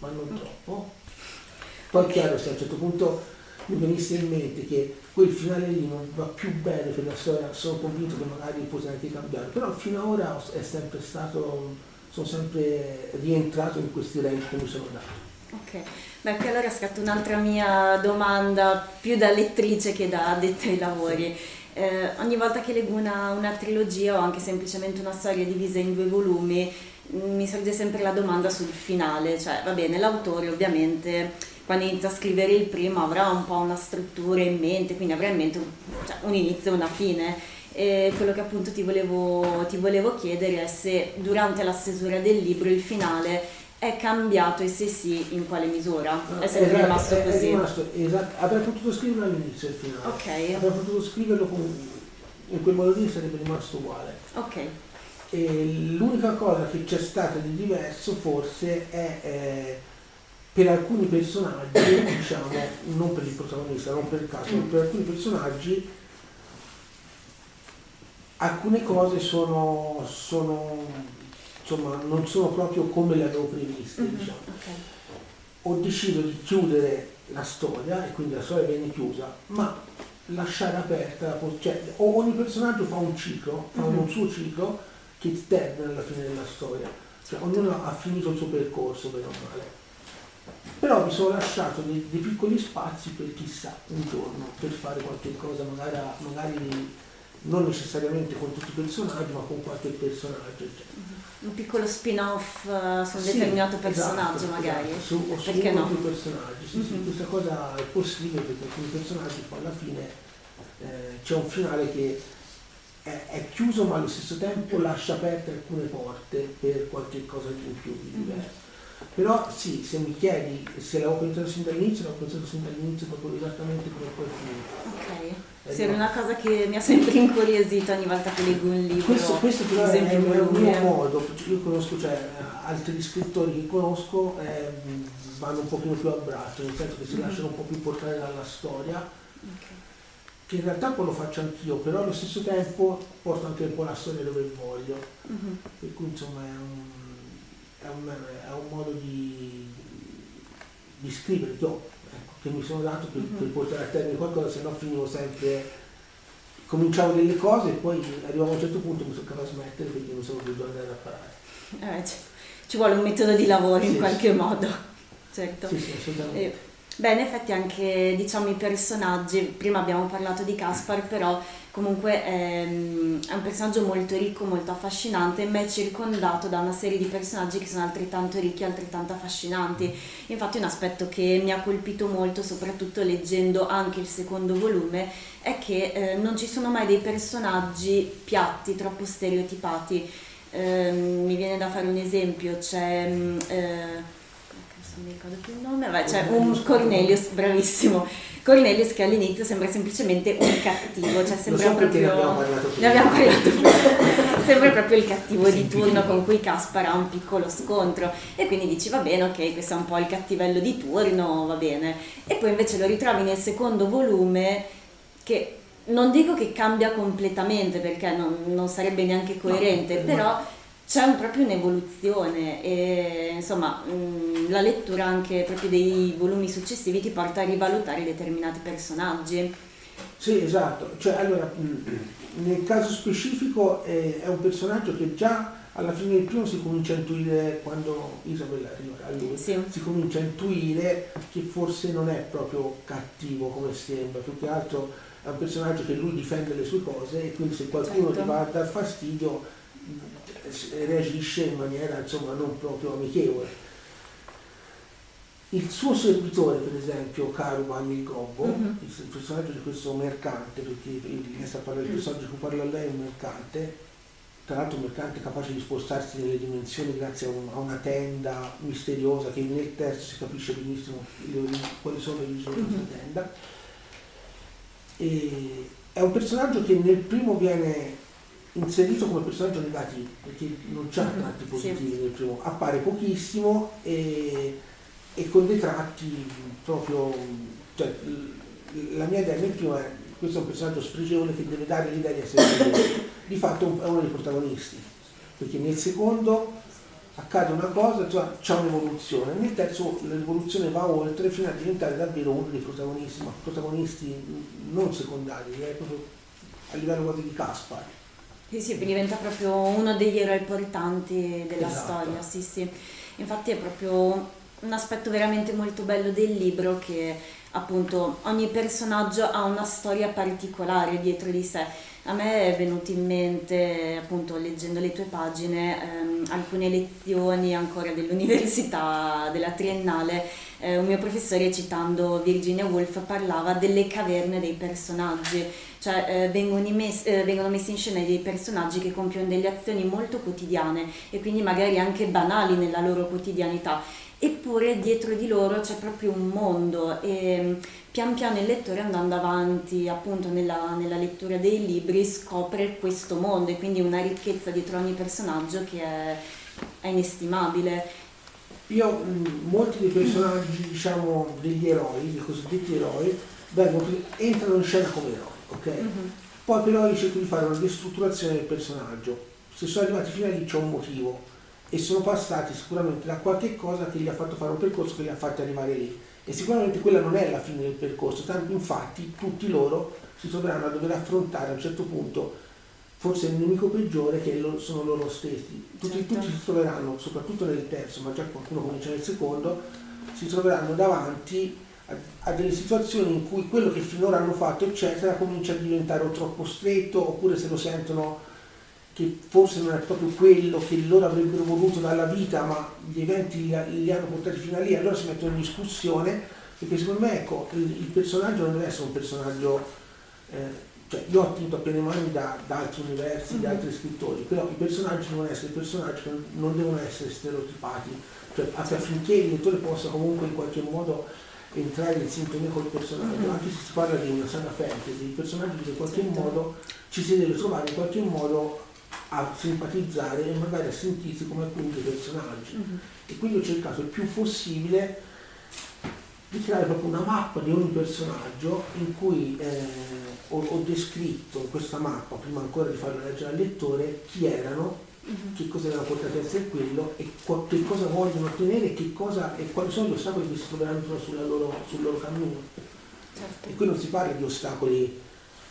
ma non troppo. Poi è chiaro se a un certo punto mi venisse in mente che quel finale lì non va più bene per la storia, sono convinto che magari potrei anche cambiare, però fino ad ora è sempre stato, sono sempre rientrato in questi range che mi sono dato. Ok, beh, qui allora scatta un'altra mia domanda, più da lettrice che da addetta ai lavori. Eh, ogni volta che leggo una, una trilogia o anche semplicemente una storia divisa in due volumi, mh, mi sorge sempre la domanda sul finale, cioè va bene, l'autore ovviamente quando inizia a scrivere il primo avrà un po' una struttura in mente, quindi avrà in mente un, cioè, un inizio e una fine. E quello che appunto ti volevo, ti volevo chiedere è se durante la stesura del libro il finale è cambiato e se sì in quale misura? È sempre Esatto, rimasto è- è così? rimasto- esatto. avrei potuto scriverlo all'inizio il finale. Ok. Avrei potuto scriverlo con- in quel modo lì sarebbe rimasto uguale. Ok, E l'unica cosa che c'è stata di diverso forse è eh, per alcuni personaggi, diciamo, non per il protagonista, non per il caso, ma per alcuni personaggi alcune cose sono, sono insomma non sono proprio come le avevo previste, Mhm, diciamo. ok. Ho deciso di chiudere la storia e quindi la storia viene chiusa, ma lasciare aperta la cioè ogni personaggio fa un ciclo, fa Mhm. un suo ciclo che termina alla fine della storia. Cioè, ognuno ha finito il suo percorso, o male. Però mi sono lasciato dei, dei piccoli spazi per chissà, un giorno, per fare qualche cosa magari, magari non necessariamente con tutti i personaggi, ma con qualche personaggio. Eccetera. Un piccolo spin-off uh, su un Sì, determinato personaggio esatto, magari. esatto, su, o su Perché uno no? più personaggi. Sì, sì, Mhm. questa cosa è possibile perché alcuni personaggi poi alla fine eh, c'è un finale che è, è chiuso ma allo stesso tempo lascia aperte alcune porte per qualche cosa di più di Mhm. diverso. Però sì, se mi chiedi se l'avevo pensato sin dall'inizio, l'avevo pensato sin dall'inizio proprio esattamente come poi finire. Ok. Eh, Sì, è una cosa che mi ha sempre incuriosito ogni volta che leggo un libro. Questo, questo però è, esempio è un mio modo, io conosco, cioè altri scrittori che conosco eh, vanno un pochino più a braccio, nel senso che si Mhm. lasciano un po' più portare dalla storia, Ok. che in realtà poi lo faccio anch'io, però allo stesso tempo porto anche un po' la storia dove voglio, Mhm. per cui insomma è un, è un, è un modo di, di scrivere che ho, ecco, che mi sono dato per, Mhm. per portare a termine qualcosa, se no finivo sempre, cominciavo delle cose e poi arrivavo a un certo punto mi toccava smettere perché non sapevo più dove andare a parare. Eh, ci, vuole un metodo di lavoro in Sì, qualche modo. Certo. Sì, sì, assolutamente. Eh, Beh, in effetti anche diciamo i personaggi, prima abbiamo parlato di Caspar, però comunque ehm, è un personaggio molto ricco, molto affascinante, ma è circondato da una serie di personaggi che sono altrettanto ricchi e altrettanto affascinanti. Infatti un aspetto che mi ha colpito molto, soprattutto leggendo anche il secondo volume, è che eh, non ci sono mai dei personaggi piatti, troppo stereotipati. Ehm, mi viene da fare un esempio, c'è... mm, eh, mi ricordo più il nome, vabbè, c'è un Cornelius, bravissimo, Cornelius che all'inizio sembra semplicemente un cattivo, cioè sembra so perché ne abbiamo proprio... parlato Ne abbiamo parlato prima. Sembra proprio il cattivo di turno con cui Caspar ha un piccolo scontro e quindi dici va bene, ok, questo è un po' il cattivello di turno, va bene. E poi invece lo ritrovi nel secondo volume che non dico che cambia completamente perché non, non sarebbe neanche coerente, no. però c'è un- proprio un'evoluzione e insomma mh, la lettura anche proprio dei volumi successivi ti porta a rivalutare determinati personaggi. Sì, esatto. Cioè, allora, mh, nel caso specifico eh, è un personaggio che già alla fine del primo si comincia a intuire, quando Isabella arriva a lui, Sì. si comincia a intuire che forse non è proprio cattivo come sembra, più che altro è un personaggio che lui difende le sue cose e quindi se qualcuno Certo. gli va a dar fastidio reagisce in maniera insomma non proprio amichevole. Il suo servitore, per esempio, Caruman il Gobbo, Mhm. il personaggio di questo mercante, perché sta parlando del personaggio di cui parla lei è un mercante, tra l'altro un mercante capace di spostarsi nelle dimensioni grazie a, un- a una tenda misteriosa che nel terzo si capisce benissimo quali sono le origini di questa Mhm. tenda. E è un personaggio che nel primo viene inserito come personaggio negativo, perché non c'ha Mhm, tratti sì. positivi nel primo, appare pochissimo e, e con dei tratti proprio... Cioè, la mia idea nel primo è questo è un personaggio spregevole che deve dare l'idea di essere spregevole. Di fatto è un- è uno dei protagonisti, perché nel secondo accade una cosa, insomma, c'è un'evoluzione, nel terzo l'evoluzione va oltre fino a diventare davvero uno dei protagonisti, ma protagonisti non secondari, proprio a livello quasi di Caspar. Sì, sì, diventa proprio uno degli eroi portanti della Esatto. storia, sì, sì. Infatti è proprio un aspetto veramente molto bello del libro che appunto ogni personaggio ha una storia particolare dietro di sé. A me è venuto in mente, appunto, leggendo le tue pagine, ehm, alcune lezioni ancora dell'università, della triennale. Eh, un mio professore, citando Virginia Woolf, parlava delle caverne dei personaggi, cioè eh, vengono, imes- eh, vengono messi in scena dei personaggi che compiono delle azioni molto quotidiane e quindi magari anche banali nella loro quotidianità. Eppure dietro di loro c'è proprio un mondo e mm, pian piano il lettore andando avanti appunto nella, nella lettura dei libri scopre questo mondo e quindi una ricchezza dietro ogni personaggio che è, è inestimabile. Io, mh, molti dei personaggi, diciamo, degli eroi, dei cosiddetti eroi, vengono, entrano in scena come eroi, ok? Mhm. Poi però io cerco di fare una destrutturazione del personaggio. Se sono arrivati fino a lì c'è un motivo e sono passati sicuramente da qualche cosa che gli ha fatto fare un percorso che li ha fatti arrivare lì. E sicuramente quella non è la fine del percorso, tanto infatti tutti loro si troveranno a dover affrontare a un certo punto forse il nemico peggiore che lo- sono loro stessi. Tutti, Certo. tutti si troveranno, soprattutto nel terzo, ma già qualcuno comincia nel secondo, si troveranno davanti a, a delle situazioni in cui quello che finora hanno fatto, eccetera, comincia a diventare o troppo stretto, oppure se lo sentono che forse non è proprio quello che loro avrebbero voluto dalla vita, ma gli eventi li, li hanno portati fino a lì, allora si mettono in discussione, perché secondo me ecco, il, il personaggio non deve essere un personaggio, eh, cioè io ho attinto a piene mani da, da altri universi, mm-hmm. da altri scrittori, però i personaggi devono essere personaggi che non devono essere stereotipati, cioè affinché il lettore possa comunque in qualche modo entrare in sintonia col personaggio, mm-hmm. anche se si parla di una saga fantasy, il personaggio in qualche certo. modo ci si deve trovare in qualche modo a simpatizzare e magari a sentirsi come alcuni dei personaggi. Mm-hmm. E quindi ho cercato il più possibile di creare proprio una mappa di ogni personaggio in cui eh, ho, ho, descritto in questa mappa, prima ancora di farlo leggere al lettore, chi erano, mm-hmm. che cosa erano portati a essere quello e qua, che cosa vogliono ottenere e, cosa, e quali sono gli ostacoli che si troveranno loro, sul loro cammino. Certo. E qui non si parla di ostacoli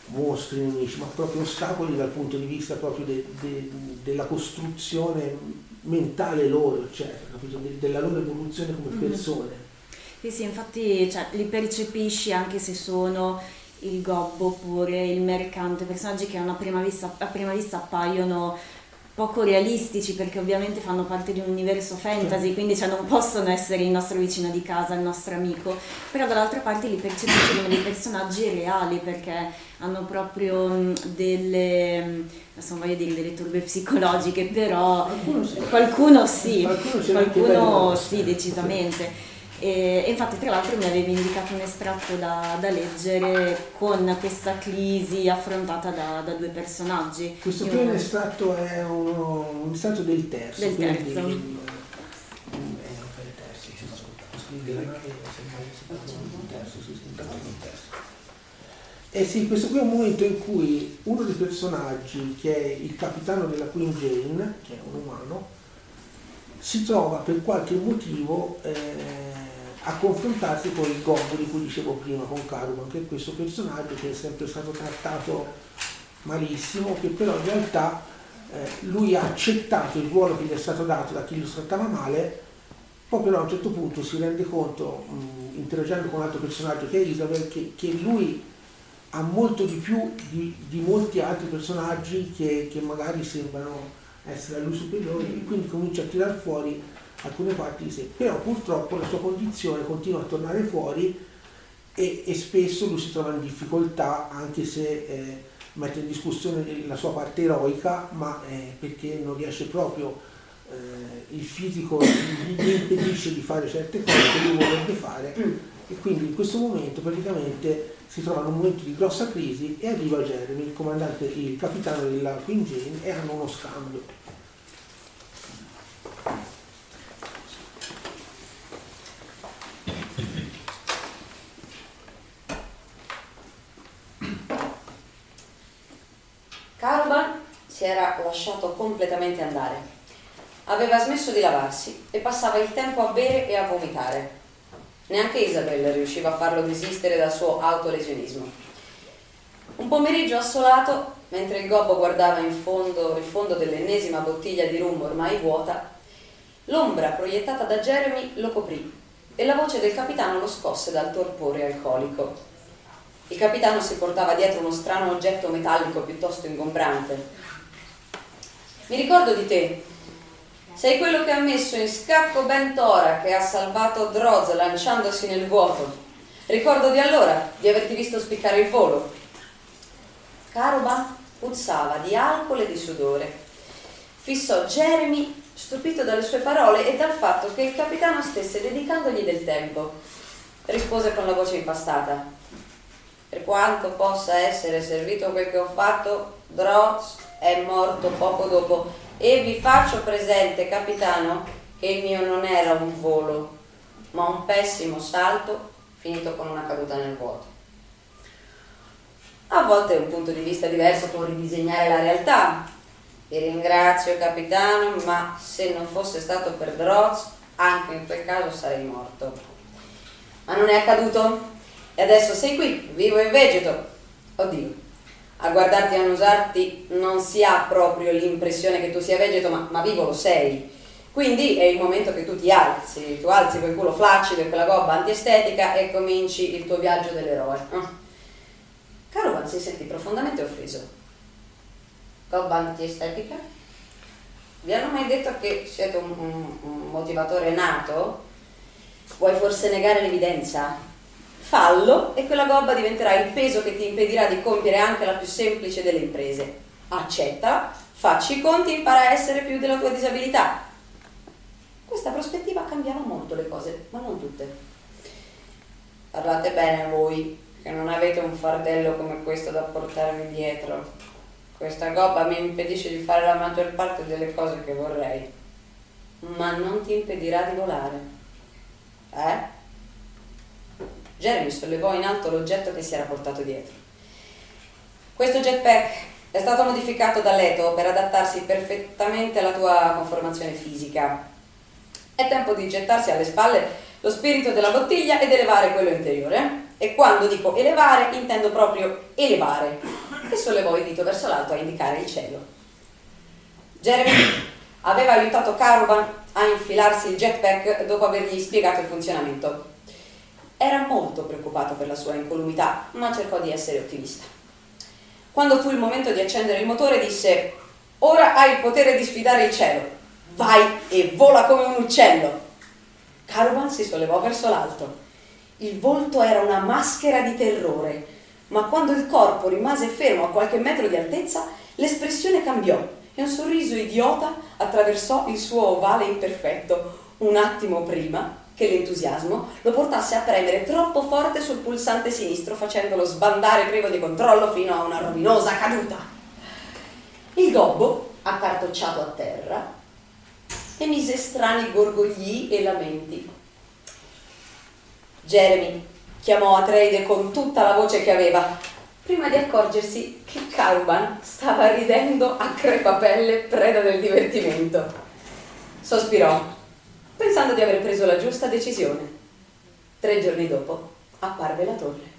mostri nemici, ma proprio ostacoli dal punto di vista proprio de, de, della costruzione mentale loro, eccetera, de, della loro evoluzione come mm-hmm. Sì, sì, infatti cioè, li percepisci anche se sono il gobbo oppure il mercante, personaggi che a prima vista, a prima vista appaiono poco realistici perché ovviamente fanno parte di un universo fantasy, quindi cioè, non possono essere il nostro vicino di casa, il nostro amico, però dall'altra parte li percepisci come dei personaggi reali perché hanno proprio delle, adesso non voglio dire delle turbe psicologiche, però qualcuno sì, qualcuno sì, qualcuno sì decisamente. E, e, infatti tra l'altro mi avevi indicato un estratto da, da leggere con questa crisi affrontata da, da due personaggi. Questo qui è un estratto, è uno, un estratto del terzo. Del terzo. Quindi, eh, eh sì, questo qui è un momento in cui uno dei personaggi, che è il capitano della Queen Jane, che è un umano, si trova per qualche motivo eh, a confrontarsi con il gobbo di cui dicevo prima, con Caruman, che è questo personaggio che è sempre stato trattato malissimo, che però in realtà eh, lui ha accettato il ruolo che gli è stato dato da chi lo trattava male, poi però a un certo punto si rende conto, mh, interagendo con un altro personaggio che è Isabel, che, che lui ha molto di più di, di molti altri personaggi che, che, magari sembrano essere a lui superiori e quindi comincia a tirar fuori alcune parti di sé, però purtroppo la sua condizione continua a tornare fuori e, e spesso lui si trova in difficoltà anche se eh, mette in discussione la sua parte eroica, ma eh, perché non riesce proprio, eh, il fisico gli impedisce di fare certe cose che lui vorrebbe fare e quindi in questo momento praticamente si trova in un momento di grossa crisi e arriva Jeremy, il comandante, il capitano della Queen Jane e hanno uno scambio. Si era lasciato completamente andare. Aveva smesso di lavarsi e passava il tempo a bere e a vomitare. Neanche Isabel riusciva a farlo desistere dal suo autolesionismo. Un pomeriggio assolato, mentre il gobbo guardava in fondo il fondo dell'ennesima bottiglia di rum ormai vuota, l'ombra proiettata da Jeremy lo coprì e la voce del capitano lo scosse dal torpore alcolico. Il capitano si portava dietro uno strano oggetto metallico piuttosto ingombrante. Mi ricordo di te. Sei quello che ha messo in scacco Bentora, che ha salvato Droz lanciandosi nel vuoto. Ricordo di allora di averti visto spiccare il volo. Caroba puzzava di alcol e di sudore. Fissò Jeremy stupito dalle sue parole e dal fatto che il capitano stesse dedicandogli del tempo. Rispose con la voce impastata per quanto possa essere servito quel che ho fatto, Droz è morto poco dopo e vi faccio presente, capitano, che il mio non era un volo, ma un pessimo salto finito con una caduta nel vuoto. A volte un punto di vista diverso può ridisegnare la realtà. Vi ringrazio, capitano, ma se non fosse stato per Droz, anche in quel caso sarei morto. Ma non è accaduto? E adesso sei qui, vivo e vegeto. Oddio, a guardarti e annusarti non si ha proprio l'impressione che tu sia vegeto, ma, ma vivo lo sei. Quindi è il momento che tu ti alzi, tu alzi quel culo flaccido e quella gobba antiestetica e cominci il tuo viaggio dell'eroe. Carovan si sentì profondamente offeso. Gobba antiestetica? Vi hanno mai detto che siete un, un, un motivatore nato? Vuoi forse negare l'evidenza? Fallo e quella gobba diventerà il peso che ti impedirà di compiere anche la più semplice delle imprese. Accetta, facci i conti impara a essere più della tua disabilità. Questa prospettiva cambiava molto le cose, ma non tutte. Parlate bene voi, che non avete un fardello come questo da portarmi dietro. Questa gobba mi impedisce di fare la maggior parte delle cose che vorrei, ma non ti impedirà di volare. Eh? Jeremy sollevò in alto l'oggetto che si era portato dietro. Questo jetpack è stato modificato da Leto per adattarsi perfettamente alla tua conformazione fisica. È tempo di gettarsi alle spalle lo spirito della bottiglia ed elevare quello interiore. E quando dico elevare, intendo proprio elevare. E sollevò il dito verso l'alto a indicare il cielo. Jeremy aveva aiutato Caruban a infilarsi il jetpack dopo avergli spiegato il funzionamento. Era molto preoccupato per la sua incolumità, ma cercò di essere ottimista. Quando fu il momento di accendere il motore, disse: Ora hai il potere di sfidare il cielo. Vai e vola come un uccello. Caruban si sollevò verso l'alto. Il volto era una maschera di terrore, ma quando il corpo rimase fermo a qualche metro di altezza, l'espressione cambiò e un sorriso idiota attraversò il suo ovale imperfetto un attimo prima che l'entusiasmo lo portasse a premere troppo forte sul pulsante sinistro, facendolo sbandare privo di controllo fino a una rovinosa caduta. Il gobbo, accartocciato a terra, emise strani gorgogli e lamenti. Jeremy chiamò Atreide con tutta la voce che aveva, prima di accorgersi che Caruban stava ridendo a crepapelle preda del divertimento. Sospirò, pensando di aver preso la giusta decisione. Tre giorni dopo apparve la torre.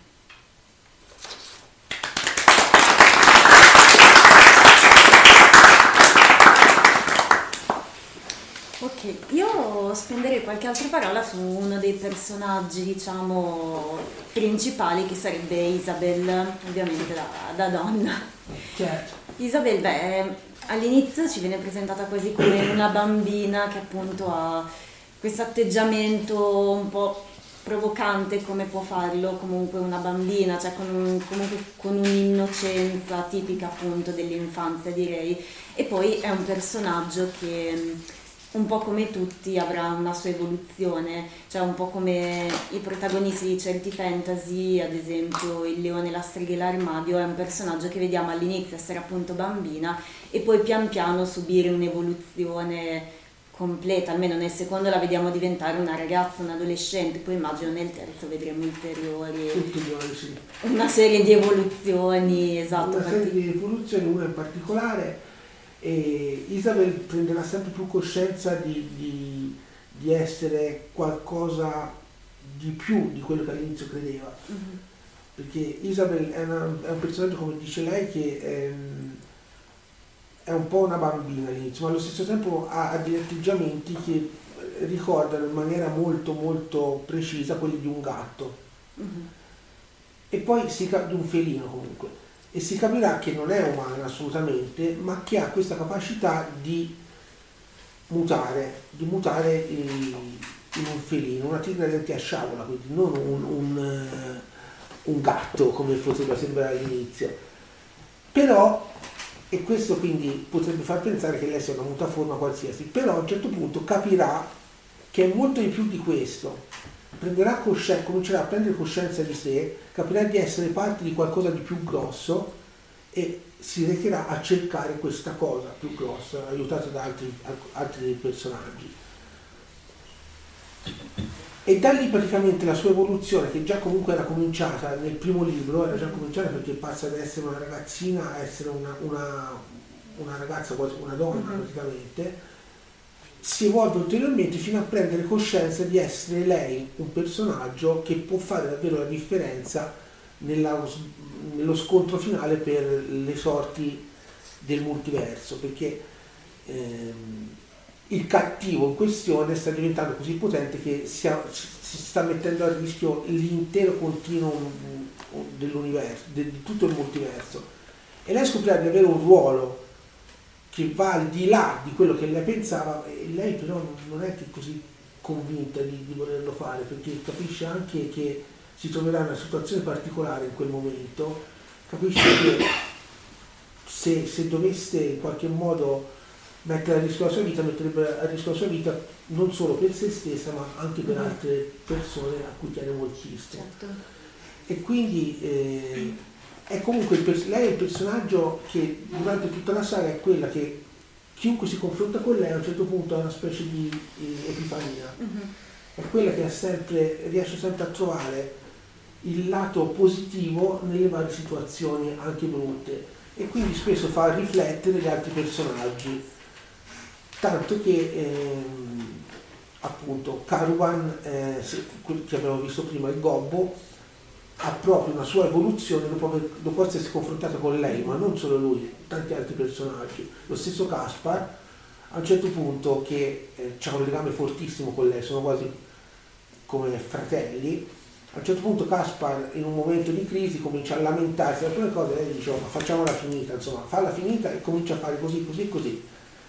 Ok, io spenderei qualche altra parola su uno dei personaggi, diciamo, principali, che sarebbe Isabel, ovviamente da, da donna. Certo. Isabel, beh, all'inizio ci viene presentata quasi come una bambina che appunto ha questo atteggiamento un po' provocante come può farlo comunque una bambina, cioè con, un- comunque con un'innocenza tipica appunto dell'infanzia direi. E poi è un personaggio che mh, un po' come tutti avrà una sua evoluzione, cioè un po' come i protagonisti di certi fantasy, ad esempio il leone, la strega e l'armadio, è un personaggio che vediamo all'inizio essere appunto bambina e poi pian piano subire un'evoluzione completa, almeno nel secondo la vediamo diventare una ragazza, un adolescente, poi immagino nel terzo vedremo ulteriori, Tutti i giorni, sì. una serie di evoluzioni, esatto, Una serie di evoluzioni, una in particolare, e Isabel prenderà sempre più coscienza di, di- di essere qualcosa di più di quello che all'inizio credeva. Mhm. Perché Isabel è, una- è un personaggio, come dice lei, che ehm, è un po' una bambina all'inizio, ma allo stesso tempo ha, ha degli atteggiamenti che ricordano in maniera molto molto precisa quelli di un gatto. Mhm. E poi si di un felino comunque. E si capirà che non è umana assolutamente, ma che ha questa capacità di mutare, di mutare in, in un felino, una tigre denti a sciabola, quindi non un, un, un gatto come potrebbe sembrare all'inizio. Però, e questo quindi potrebbe far pensare che lei sia una mutaforma qualsiasi, però a un certo punto capirà che è molto di più di questo, coscienza, comincerà a prendere coscienza di sé, capirà di essere parte di qualcosa di più grosso e si recherà a cercare questa cosa più grossa, aiutato da altri, altri personaggi. E da lì praticamente la sua evoluzione, che già comunque era cominciata nel primo libro, era già cominciata perché passa da essere una ragazzina a essere una, una- una ragazza, quasi una donna Mhm. praticamente, si evolve ulteriormente fino a prendere coscienza di essere lei un personaggio che può fare davvero la differenza nella- nello scontro finale per le sorti del multiverso, perché ehm, il cattivo in questione sta diventando così potente che si, sta mettendo a rischio l'intero continuum dell'universo, di tutto il multiverso. E lei scoprirà di avere un ruolo che va al di là di quello che lei pensava e lei però non è che così convinta di, di volerlo fare perché capisce anche che si troverà in una situazione particolare in quel momento, capisce che se, se dovesse in qualche modo mettere a rischio la sua vita, metterebbe a rischio la sua vita non solo per se stessa ma anche per mm-hmm. altre persone a cui tiene moltissimo. Certo. E quindi eh, è comunque lei è il personaggio che durante tutta la saga è quella che chiunque si confronta con lei a un certo punto ha una specie di, di epifania. Mm-hmm. È quella che sempre, riesce sempre a trovare il lato positivo nelle varie situazioni anche brutte e quindi spesso fa riflettere gli altri personaggi tanto che ehm, appunto Caruan eh, che abbiamo visto prima il gobbo ha proprio una sua evoluzione dopo, dopo essersi confrontato con lei ma non solo lui tanti altri personaggi. Lo stesso Caspar a un certo punto che eh, ha un legame fortissimo con lei sono quasi come fratelli a un certo punto Caspar in un momento di crisi comincia a lamentarsi di alcune cose e lei dice oh, ma facciamola finita insomma falla finita e comincia a fare così così così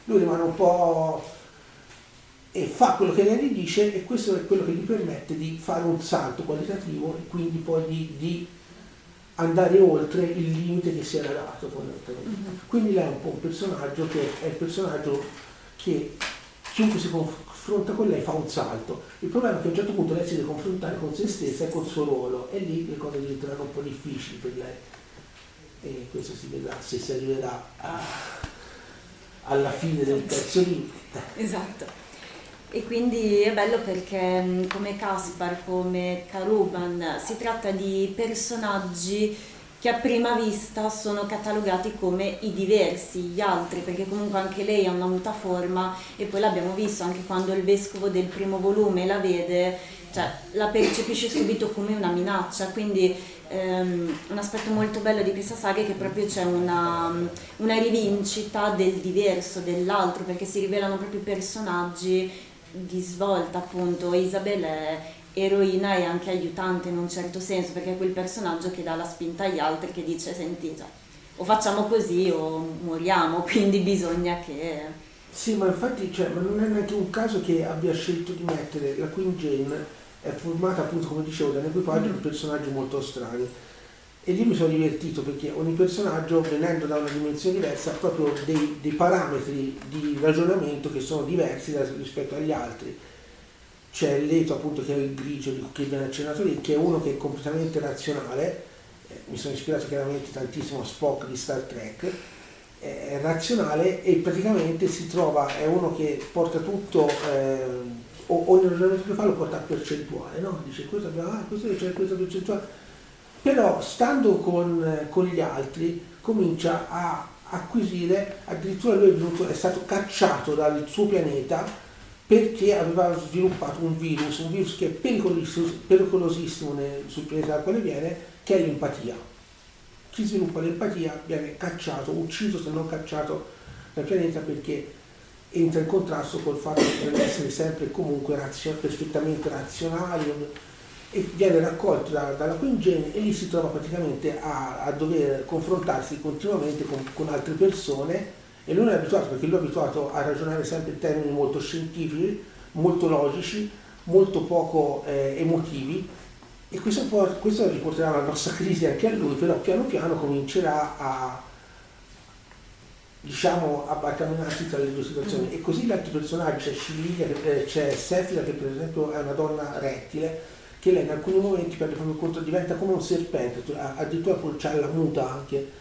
lui rimane un po' e fa quello che lei dice e questo è quello che gli permette di fare un salto qualitativo e quindi poi di, di andare oltre il limite che si era dato fondamentalmente. Mm-hmm. Quindi lei è un po' un personaggio che è il personaggio che chiunque si confronta con lei fa un salto. Il problema è che a un certo punto lei si deve confrontare con se stessa e col suo ruolo e lì le cose diventeranno un po' difficili per lei. E questo si vedrà se si arriverà a, alla fine del terzo libro. Esatto. E quindi è bello perché mm, come Caspar, come Karuban, si tratta di personaggi che a prima vista sono catalogati come i diversi, gli altri, perché comunque anche lei ha una mutaforma e poi l'abbiamo visto anche quando il vescovo del primo volume la vede, cioè la percepisce subito come una minaccia, quindi ehm, un aspetto molto bello di questa saga è che proprio c'è una, una rivincita del diverso, dell'altro, perché si rivelano proprio personaggi di svolta appunto. Isabel è eroina e anche aiutante in un certo senso perché è quel personaggio che dà la spinta agli altri che dice senti già o facciamo così o moriamo quindi bisogna che sì ma infatti cioè, ma non è neanche un caso che abbia scelto di mettere la Queen Jane è formata appunto come dicevo da un equipaggio di personaggi molto strani e lì mi sono divertito perché ogni personaggio venendo da una dimensione diversa ha proprio dei, dei parametri di ragionamento che sono diversi da, rispetto agli altri. C'è Leto appunto che è il grigio che viene accennato lì, che è uno che è completamente razionale, eh, mi sono ispirato chiaramente tantissimo a Spock di Star Trek, è razionale e praticamente si trova, è uno che porta tutto, eh, ogni ragionamento che fa lo porta a percentuale, no? Dice questo ah, questo c'è questa percentuale però stando con, con gli altri comincia a acquisire, addirittura lui è, venuto, è stato cacciato dal suo pianeta perché aveva sviluppato un virus, un virus che è pericolosissimo, pericolosissimo nel, sul pianeta dal quale viene, che è l'empatia. Chi sviluppa l'empatia viene cacciato, ucciso se non cacciato dal pianeta perché entra in contrasto col fatto di essere sempre e comunque razio, perfettamente razionali, e viene raccolto da, dalla Queen e lì si trova praticamente a, a dover confrontarsi continuamente con, con, altre persone e lui è abituato perché lui è abituato a ragionare sempre in termini molto scientifici, molto logici, molto poco eh, emotivi e questo, questo riporterà alla nostra crisi anche a lui, però piano piano comincerà a diciamo a barcamenarsi tra le due situazioni mm. e così gli altri personaggi c'è Scililia, eh, c'è Sefila che per esempio è una donna rettile che lei in alcuni momenti perde proprio conto, diventa come un serpente, addirittura poi c'ha la muta anche,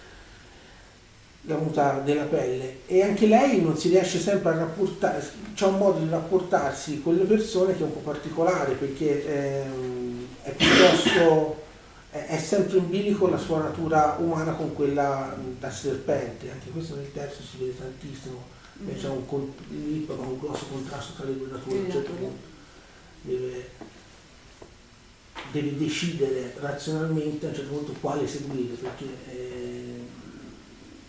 la muta della pelle e anche lei non si riesce sempre a rapportare, c'è un modo di rapportarsi con le persone che è un po' particolare perché ehm, è piuttosto, è, sempre in bilico la sua natura umana con quella da serpente, anche questo nel terzo si vede tantissimo, mm-hmm. c'è un, un, grosso contrasto tra le due nature a un certo punto. Deve, deve decidere razionalmente a un certo punto quale seguire perché eh,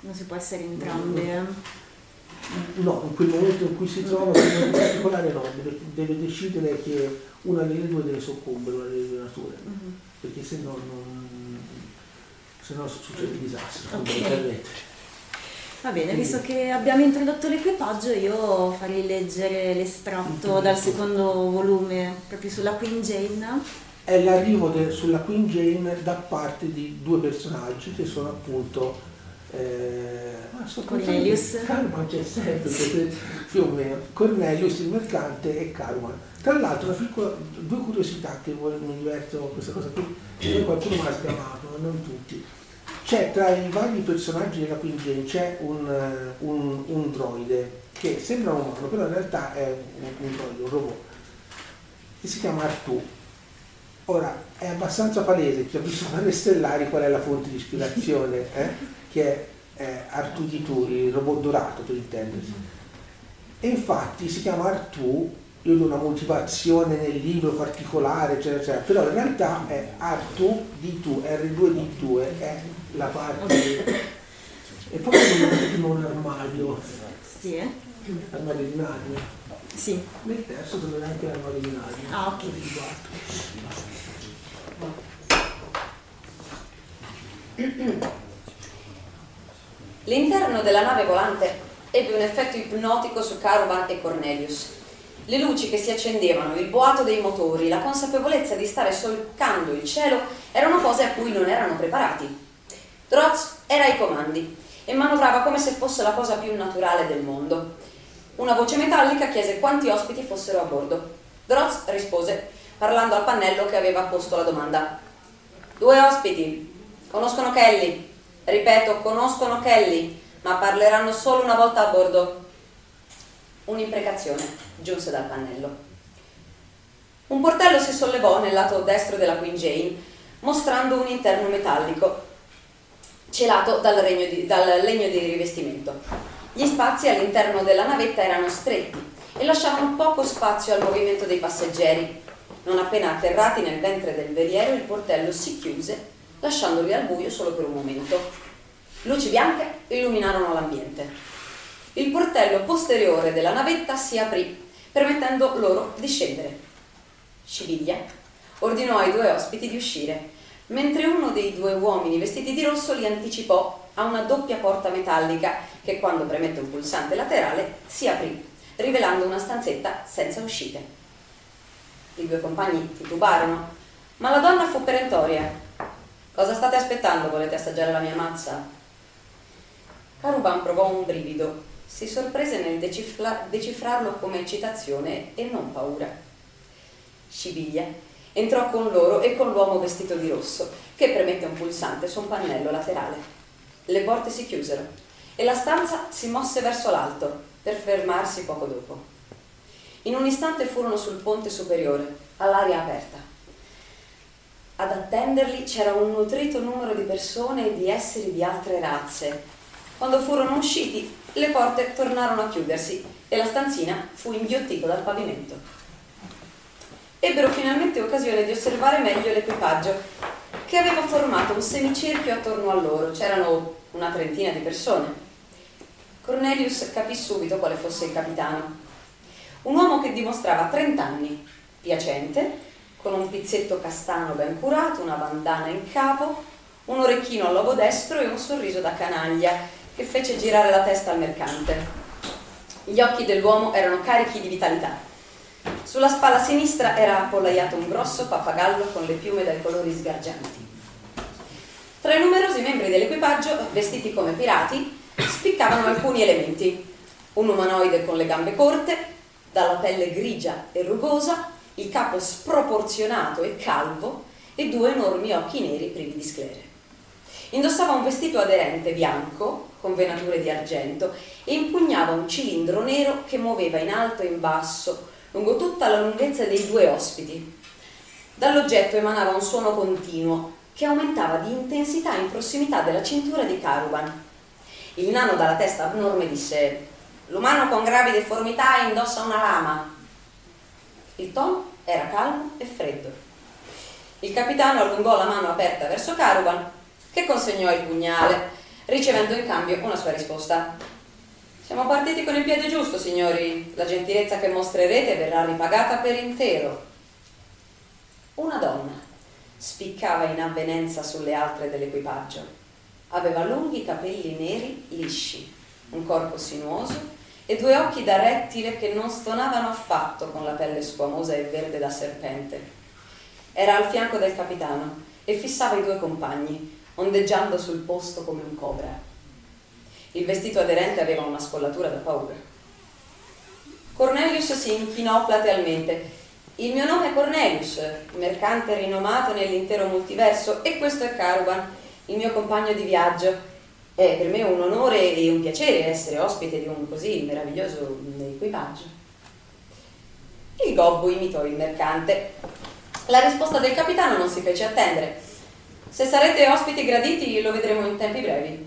non si può essere entrambi eh. No, in quel momento in cui si trova, in particolare no, deve, deve, decidere che una delle due deve soccombere, una delle due nature, mm-hmm. Perché se no, non, se no succede il disastro, okay. Va bene, visto che abbiamo introdotto l'equipaggio, io farei leggere l'estratto dal secondo volume, proprio sulla Queen Jane. È l'arrivo de, sulla Queen Jane da parte di due personaggi che sono appunto eh, Cornelius. Caruman c'è sempre, più o meno. Cornelius il mercante e Caruman. Tra l'altro, piccola, due curiosità che mi diverto questa cosa qui, che qualcuno mi ha sgamato, ma non tutti c'è tra i vari personaggi della Queen Jane c'è un, eh, un, un, droide che sembra un umano, però in realtà è un, un droide, un robot, che si chiama Artù. Ora, è abbastanza palese, chi ha visto Guerre Stellari qual è la fonte di ispirazione, eh? Che è, è Artù di Turi, il robot dorato per intendersi. E infatti si chiama Artù io do una motivazione nel libro particolare, eccetera, eccetera, però in realtà è R2 D2, R2D2 è la parte e poi un, un armadio. Sì, eh? Armadio di Narnia. Sì. Nel terzo dove anche l'armadio di Narnia. Ah, ok. L'interno della nave volante ebbe un effetto ipnotico su Caruban e Cornelius le luci che si accendevano, il boato dei motori, la consapevolezza di stare solcando il cielo erano cose a cui non erano preparati. Droz era ai comandi e manovrava come se fosse la cosa più naturale del mondo. Una voce metallica chiese quanti ospiti fossero a bordo. Droz rispose, parlando al pannello che aveva posto la domanda. Due ospiti. Conoscono Kelly. Ripeto, conoscono Kelly, ma parleranno solo una volta a bordo. Un'imprecazione giunse dal pannello. Un portello si sollevò nel lato destro della Queen Jane, mostrando un interno metallico celato dal, di, dal legno di rivestimento. Gli spazi all'interno della navetta erano stretti e lasciavano poco spazio al movimento dei passeggeri. Non appena atterrati nel ventre del veliero, il portello si chiuse, lasciandoli al buio solo per un momento. Luci bianche illuminarono l'ambiente il portello posteriore della navetta si aprì, permettendo loro di scendere. Scibiglia ordinò ai due ospiti di uscire, mentre uno dei due uomini vestiti di rosso li anticipò a una doppia porta metallica che quando premette un pulsante laterale si aprì, rivelando una stanzetta senza uscite. I due compagni titubarono, ma la donna fu perentoria. Cosa state aspettando? Volete assaggiare la mia mazza? Caruban provò un brivido si sorprese nel decifra- decifrarlo come eccitazione e non paura. Scibiglia entrò con loro e con l'uomo vestito di rosso, che premette un pulsante su un pannello laterale. Le porte si chiusero e la stanza si mosse verso l'alto per fermarsi poco dopo. In un istante furono sul ponte superiore, all'aria aperta. Ad attenderli c'era un nutrito numero di persone e di esseri di altre razze. Quando furono usciti, le porte tornarono a chiudersi e la stanzina fu inghiottita dal pavimento. Ebbero finalmente occasione di osservare meglio l'equipaggio, che aveva formato un semicerchio attorno a loro. C'erano una trentina di persone. Cornelius capì subito quale fosse il capitano. Un uomo che dimostrava 30 anni, piacente, con un pizzetto castano ben curato, una bandana in capo, un orecchino al lobo destro e un sorriso da canaglia che fece girare la testa al mercante. Gli occhi dell'uomo erano carichi di vitalità. Sulla spalla sinistra era appollaiato un grosso pappagallo con le piume dai colori sgargianti. Tra i numerosi membri dell'equipaggio, vestiti come pirati, spiccavano alcuni elementi. Un umanoide con le gambe corte, dalla pelle grigia e rugosa, il capo sproporzionato e calvo e due enormi occhi neri privi di sclere. Indossava un vestito aderente bianco, con venature di argento e impugnava un cilindro nero che muoveva in alto e in basso lungo tutta la lunghezza dei due ospiti. Dall'oggetto emanava un suono continuo che aumentava di intensità in prossimità della cintura di Caruban. Il nano dalla testa abnorme disse L'umano con gravi deformità indossa una lama. Il tono era calmo e freddo. Il capitano allungò la mano aperta verso Caruban, che consegnò il pugnale ricevendo in cambio una sua risposta. Siamo partiti con il piede giusto, signori. La gentilezza che mostrerete verrà ripagata per intero. Una donna spiccava in avvenenza sulle altre dell'equipaggio. Aveva lunghi capelli neri lisci, un corpo sinuoso e due occhi da rettile che non stonavano affatto con la pelle squamosa e verde da serpente. Era al fianco del capitano e fissava i due compagni, ondeggiando sul posto come un cobra. Il vestito aderente aveva una scollatura da paura. Cornelius si inchinò platealmente. Il mio nome è Cornelius, mercante rinomato nell'intero multiverso, e questo è Caruban, il mio compagno di viaggio. È per me un onore e un piacere essere ospite di un così meraviglioso equipaggio. Il gobbo imitò il mercante. La risposta del capitano non si fece attendere. Se sarete ospiti graditi lo vedremo in tempi brevi.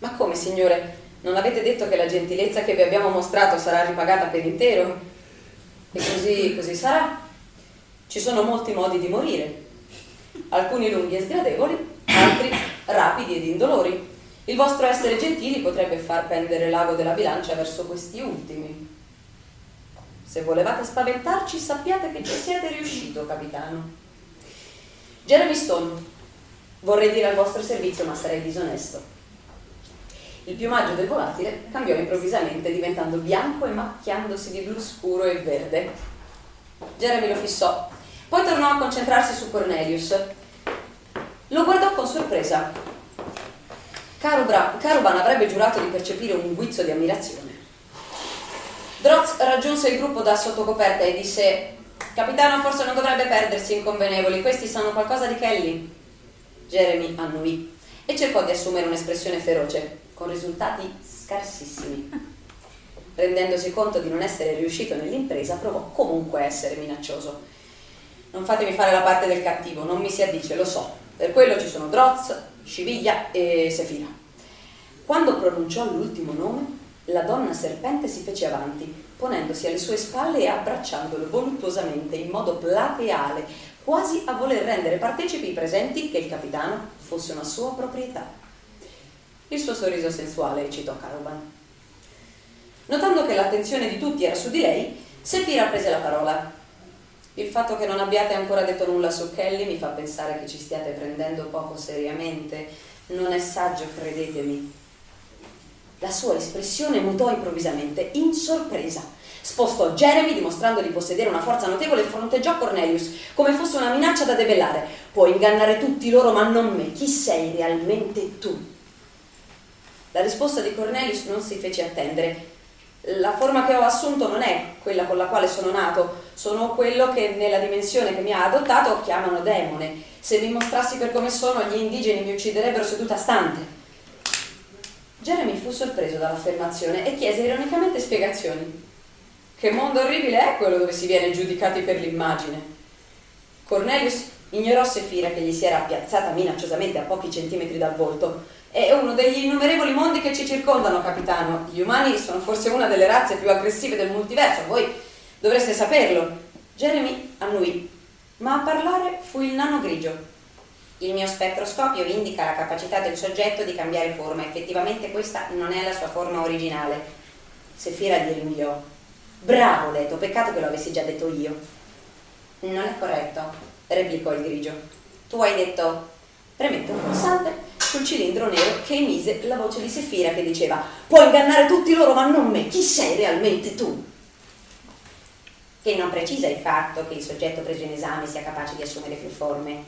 Ma come, signore? Non avete detto che la gentilezza che vi abbiamo mostrato sarà ripagata per intero? E così, così sarà. Ci sono molti modi di morire. Alcuni lunghi e sgradevoli, altri rapidi ed indolori. Il vostro essere gentili potrebbe far pendere l'ago della bilancia verso questi ultimi. Se volevate spaventarci, sappiate che ci siete riuscito, capitano. Jeremy Stone, vorrei dire al vostro servizio, ma sarei disonesto. Il piumaggio del volatile cambiò improvvisamente, diventando bianco e macchiandosi di blu scuro e verde. Jeremy lo fissò, poi tornò a concentrarsi su Cornelius. Lo guardò con sorpresa. Caruban avrebbe giurato di percepire un guizzo di ammirazione. Droz raggiunse il gruppo da sottocoperta e disse Capitano, forse non dovrebbe perdersi in convenevoli, questi sanno qualcosa di Kelly. Jeremy annuì e cercò di assumere un'espressione feroce con risultati scarsissimi. Rendendosi conto di non essere riuscito nell'impresa, provò comunque a essere minaccioso. Non fatemi fare la parte del cattivo, non mi si addice, lo so. Per quello ci sono Droz, Sciviglia e Sefira. Quando pronunciò l'ultimo nome, la donna serpente si fece avanti, ponendosi alle sue spalle e abbracciandolo voluttuosamente in modo plateale, quasi a voler rendere partecipi i presenti che il capitano fosse una sua proprietà. Il suo sorriso sensuale eccitò Caroban. Notando che l'attenzione di tutti era su di lei, Sefira prese la parola. Il fatto che non abbiate ancora detto nulla su Kelly mi fa pensare che ci stiate prendendo poco seriamente. Non è saggio, credetemi. La sua espressione mutò improvvisamente, in sorpresa. Spostò Jeremy dimostrando di possedere una forza notevole e fronteggiò Cornelius come fosse una minaccia da debellare. Puoi ingannare tutti loro, ma non me. Chi sei realmente tu? La risposta di Cornelius non si fece attendere. La forma che ho assunto non è quella con la quale sono nato, sono quello che nella dimensione che mi ha adottato chiamano demone. Se mi mostrassi per come sono, gli indigeni mi ucciderebbero seduta stante. Jeremy fu sorpreso dall'affermazione e chiese ironicamente spiegazioni. Che mondo orribile è quello dove si viene giudicati per l'immagine? Cornelius ignorò Sefira che gli si era piazzata minacciosamente a pochi centimetri dal volto è uno degli innumerevoli mondi che ci circondano, capitano. Gli umani sono forse una delle razze più aggressive del multiverso, voi dovreste saperlo. Jeremy annuì, ma a parlare fu il nano grigio. Il mio spettroscopio indica la capacità del soggetto di cambiare forma. Effettivamente questa non è la sua forma originale. Sefira gli rinviò. Bravo, Leto, peccato che lo avessi già detto io. Non è corretto, replicò il grigio. Tu hai detto, premette un pulsante sul cilindro nero che emise la voce di Sefira che diceva puoi ingannare tutti loro ma non me, chi sei realmente tu? Che non precisa il fatto che il soggetto preso in esame sia capace di assumere più forme.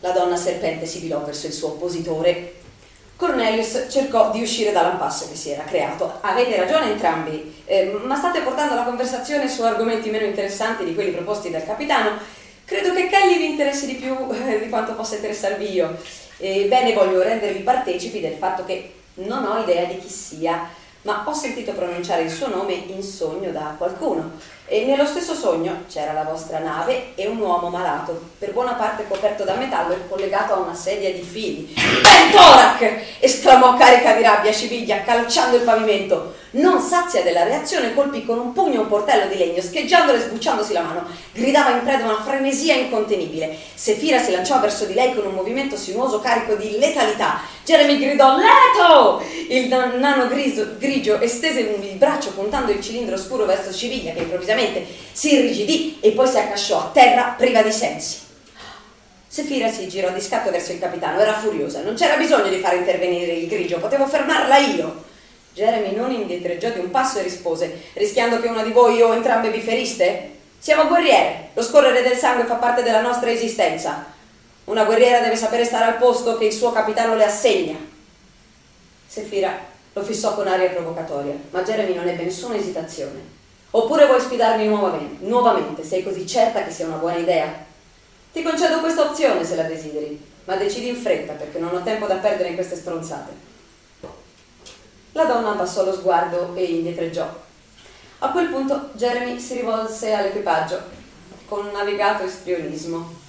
La donna serpente si vilò verso il suo oppositore. Cornelius cercò di uscire dall'impasse che si era creato. Avete ragione entrambi, eh, ma state portando la conversazione su argomenti meno interessanti di quelli proposti dal capitano Credo che Kelly vi interessi di più eh, di quanto possa interessarvi io. Ebbene, voglio rendervi partecipi del fatto che non ho idea di chi sia, ma ho sentito pronunciare il suo nome in sogno da qualcuno e nello stesso sogno c'era la vostra nave e un uomo malato, per buona parte coperto da metallo e collegato a una sedia di fili. Pentorac! esclamò carica di rabbia Civiglia, calciando il pavimento. Non sazia della reazione, colpì con un pugno un portello di legno, scheggiandolo e sbucciandosi la mano. Gridava in preda una frenesia incontenibile. Sefira si lanciò verso di lei con un movimento sinuoso carico di letalità. Jeremy gridò Leto! Il nano grigio, grigio estese il braccio puntando il cilindro scuro verso Civiglia che improvvisamente si irrigidì e poi si accasciò a terra priva di sensi. Sefira si girò di scatto verso il capitano, era furiosa, non c'era bisogno di far intervenire il grigio, potevo fermarla io. Jeremy non indietreggiò di un passo e rispose, rischiando che una di voi o entrambe vi feriste? Siamo guerriere, lo scorrere del sangue fa parte della nostra esistenza. Una guerriera deve sapere stare al posto che il suo capitano le assegna. Sefira lo fissò con aria provocatoria, ma Jeremy non ebbe nessuna esitazione. Oppure vuoi sfidarmi nuovamente, nuovamente, sei così certa che sia una buona idea? Ti concedo questa opzione se la desideri, ma decidi in fretta perché non ho tempo da perdere in queste stronzate. La donna abbassò lo sguardo e indietreggiò. A quel punto Jeremy si rivolse all'equipaggio con un navigato istrionismo.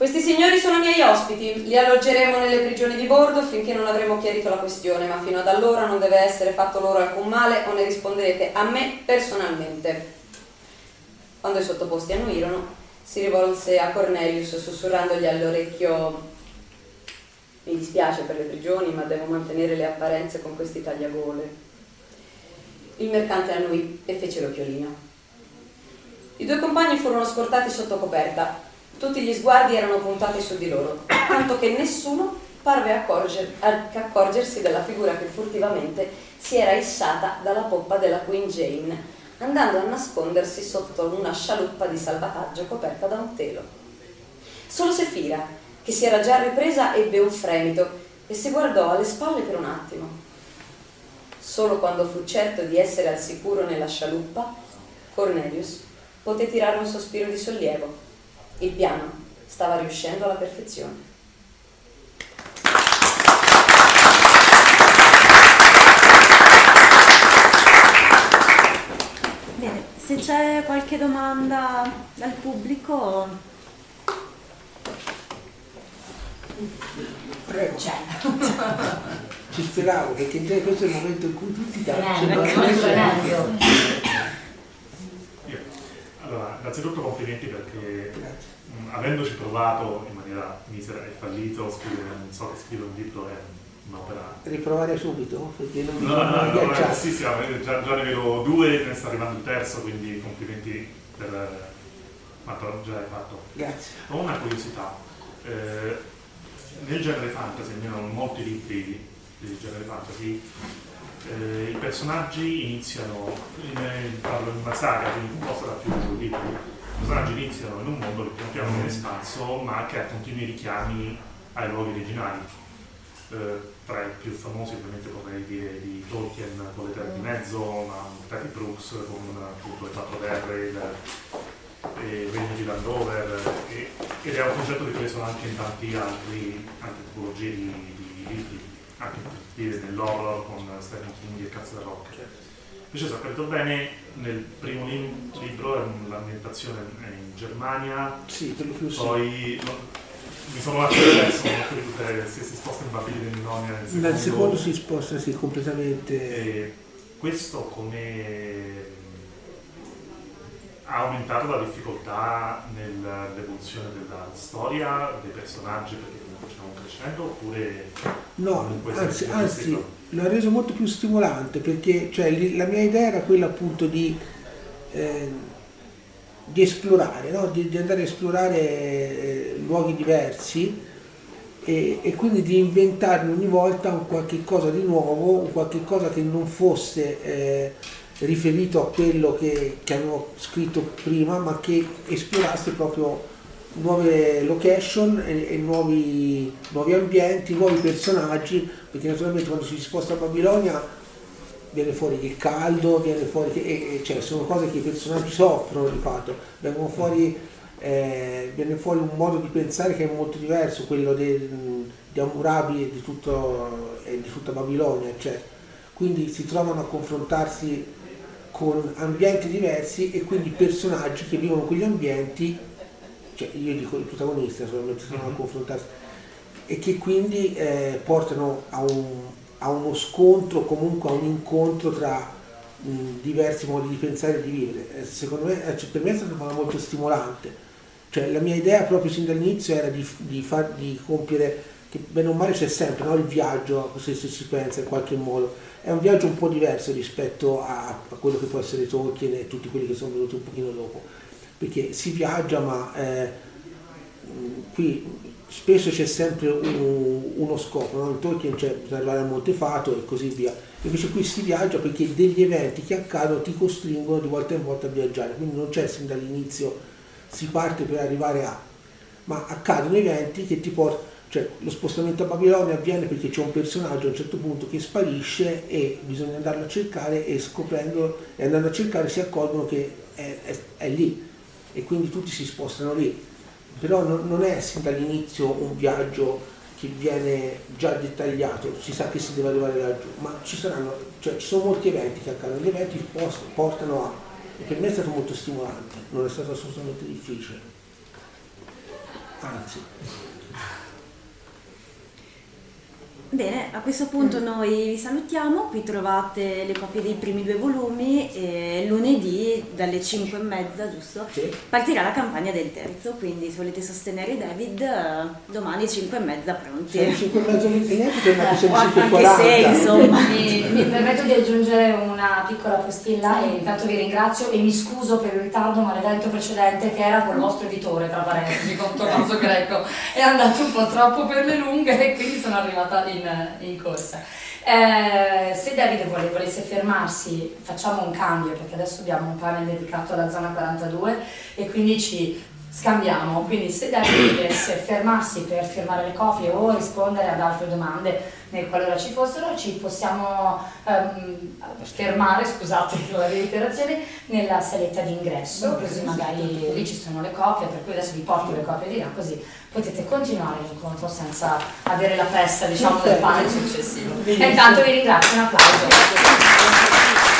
Questi signori sono miei ospiti, li alloggeremo nelle prigioni di bordo finché non avremo chiarito la questione, ma fino ad allora non deve essere fatto loro alcun male o ne risponderete a me personalmente. Quando i sottoposti annuirono, si rivolse a Cornelius sussurrandogli all'orecchio mi dispiace per le prigioni, ma devo mantenere le apparenze con questi tagliagole. Il mercante annui e fece l'occhiolino. I due compagni furono scortati sotto coperta. Tutti gli sguardi erano puntati su di loro, tanto che nessuno parve accorger, accorgersi della figura che furtivamente si era issata dalla poppa della Queen Jane, andando a nascondersi sotto una scialuppa di salvataggio coperta da un telo. Solo Sefira, che si era già ripresa, ebbe un fremito e si guardò alle spalle per un attimo. Solo quando fu certo di essere al sicuro nella scialuppa, Cornelius poté tirare un sospiro di sollievo. Il piano stava riuscendo alla perfezione. Bene, se c'è qualche domanda dal pubblico, Prego. C'è. Ci speravo perché già questo è il momento in cui tutti Eh, tacciono. ecco, ecco, nervio. Io- Allora, innanzitutto complimenti perché mh, avendoci provato in maniera misera e fallito, scrivere, non so che scrivere un libro è un'opera. Riprovare subito perché non mi No, no, sono no, no, agghiacciato. sì, sì, no, già, già ne vedo due, ne sta arrivando il terzo, quindi complimenti per quanto già hai fatto. Grazie. Ho una curiosità. Eh, nel genere fantasy, almeno molti libri del genere fantasy, eh, i personaggi iniziano, in, parlo in una saga, quindi composta da più libri, i personaggi iniziano in un mondo che piano piano viene espanso, ma che ha continui richiami ai luoghi originali. Eh, tra i più famosi ovviamente potrei dire di Tolkien con le terre di mezzo, ma Terry Brooks con appunto le quattro terre, il, il regno di Landover ed è un concetto ripreso anche in altri altre tipologie di, di libri, anche per dire nell'horror con Stephen King e Cazzo da Rock. Invece se ho capito bene, nel primo libro l'ambientazione è in Germania, Sì, per lo più sì. poi no, mi sono lasciato adesso, non che se si sposta in Babili dell'Indonia nel secondo, Dal secondo si sposta sì, completamente. e questo come ha aumentato la difficoltà nell'evoluzione della storia, dei personaggi perché stiamo crescendo oppure No, anzi, anzi l'ha reso molto più stimolante perché cioè, la mia idea era quella appunto di, eh, di esplorare, no? di, di andare a esplorare eh, luoghi diversi e, e quindi di inventarmi ogni volta un qualche cosa di nuovo, un qualche cosa che non fosse eh, riferito a quello che, che avevo scritto prima, ma che esplorasse proprio nuove location e, e nuovi, nuovi ambienti, nuovi personaggi, perché naturalmente quando si sposta a Babilonia viene fuori il caldo, viene fuori e, e, cioè, sono cose che i personaggi soffrono di fatto, vengono fuori, eh, viene fuori un modo di pensare che è molto diverso, quello de- di Hammurabi e di, tutto, e di tutta Babilonia, eccetera. Quindi si trovano a confrontarsi con ambienti diversi e quindi personaggi che vivono quegli ambienti, cioè io dico i protagonisti naturalmente si trovano a confrontarsi, e che quindi eh, portano a, un, a uno scontro, comunque a un incontro tra mh, diversi modi di pensare e di vivere. Eh, secondo me, eh, cioè, per me è stata una cosa molto stimolante. Cioè, la mia idea proprio sin dall'inizio era di, di, far, di compiere che bene o male c'è sempre, no? il viaggio, se, se, si pensa in qualche modo, è un viaggio un po' diverso rispetto a, a, quello che può essere Tolkien e tutti quelli che sono venuti un pochino dopo, perché si viaggia ma eh, qui spesso c'è sempre un, uno scopo, no? in Tolkien c'è per arrivare al Montefato e così via, invece qui si viaggia perché degli eventi che accadono ti costringono di volta in volta a viaggiare, quindi non c'è sin dall'inizio si parte per arrivare a, ma accadono eventi che ti portano cioè lo spostamento a Babilonia avviene perché c'è un personaggio a un certo punto che sparisce e bisogna andarlo a cercare e scoprendo e andando a cercare si accorgono che è, è, è lì e quindi tutti si spostano lì. Però non, non è sin dall'inizio un viaggio che viene già dettagliato, si sa che si deve arrivare laggiù, ma ci saranno, cioè ci sono molti eventi che accadono, gli eventi portano a, e per me è stato molto stimolante, non è stato assolutamente difficile. Anzi. Bene, a questo punto mm. noi vi salutiamo, qui trovate le copie dei primi due volumi e lunedì dalle 5 e mezza, giusto? Sì. Partirà la campagna del terzo, quindi se volete sostenere David, domani 5 e mezza pronti. Sì, 5 e mezza infiniti, ma eh, anche se insomma. mi, mi permetto di aggiungere una piccola postilla e intanto vi ringrazio e mi scuso per il ritardo, ma l'evento precedente che era con il vostro editore, tra parentesi, con Tommaso Greco, è andato un po' troppo per le lunghe e quindi sono arrivata in in, in corsa. Eh, se Davide vuole, volesse fermarsi, facciamo un cambio perché adesso abbiamo un panel dedicato alla zona 42 e quindi ci scambiamo. Quindi se Davide volesse fermarsi per firmare le copie o rispondere ad altre domande nel qualora ci fossero, ci possiamo um, fermare, scusate la reiterazione, nella saletta d'ingresso, così magari lì ci sono le copie, per cui adesso vi porto le copie di là, così potete continuare l'incontro senza avere la pressa diciamo, del pane successivo. E intanto vi ringrazio, un applauso.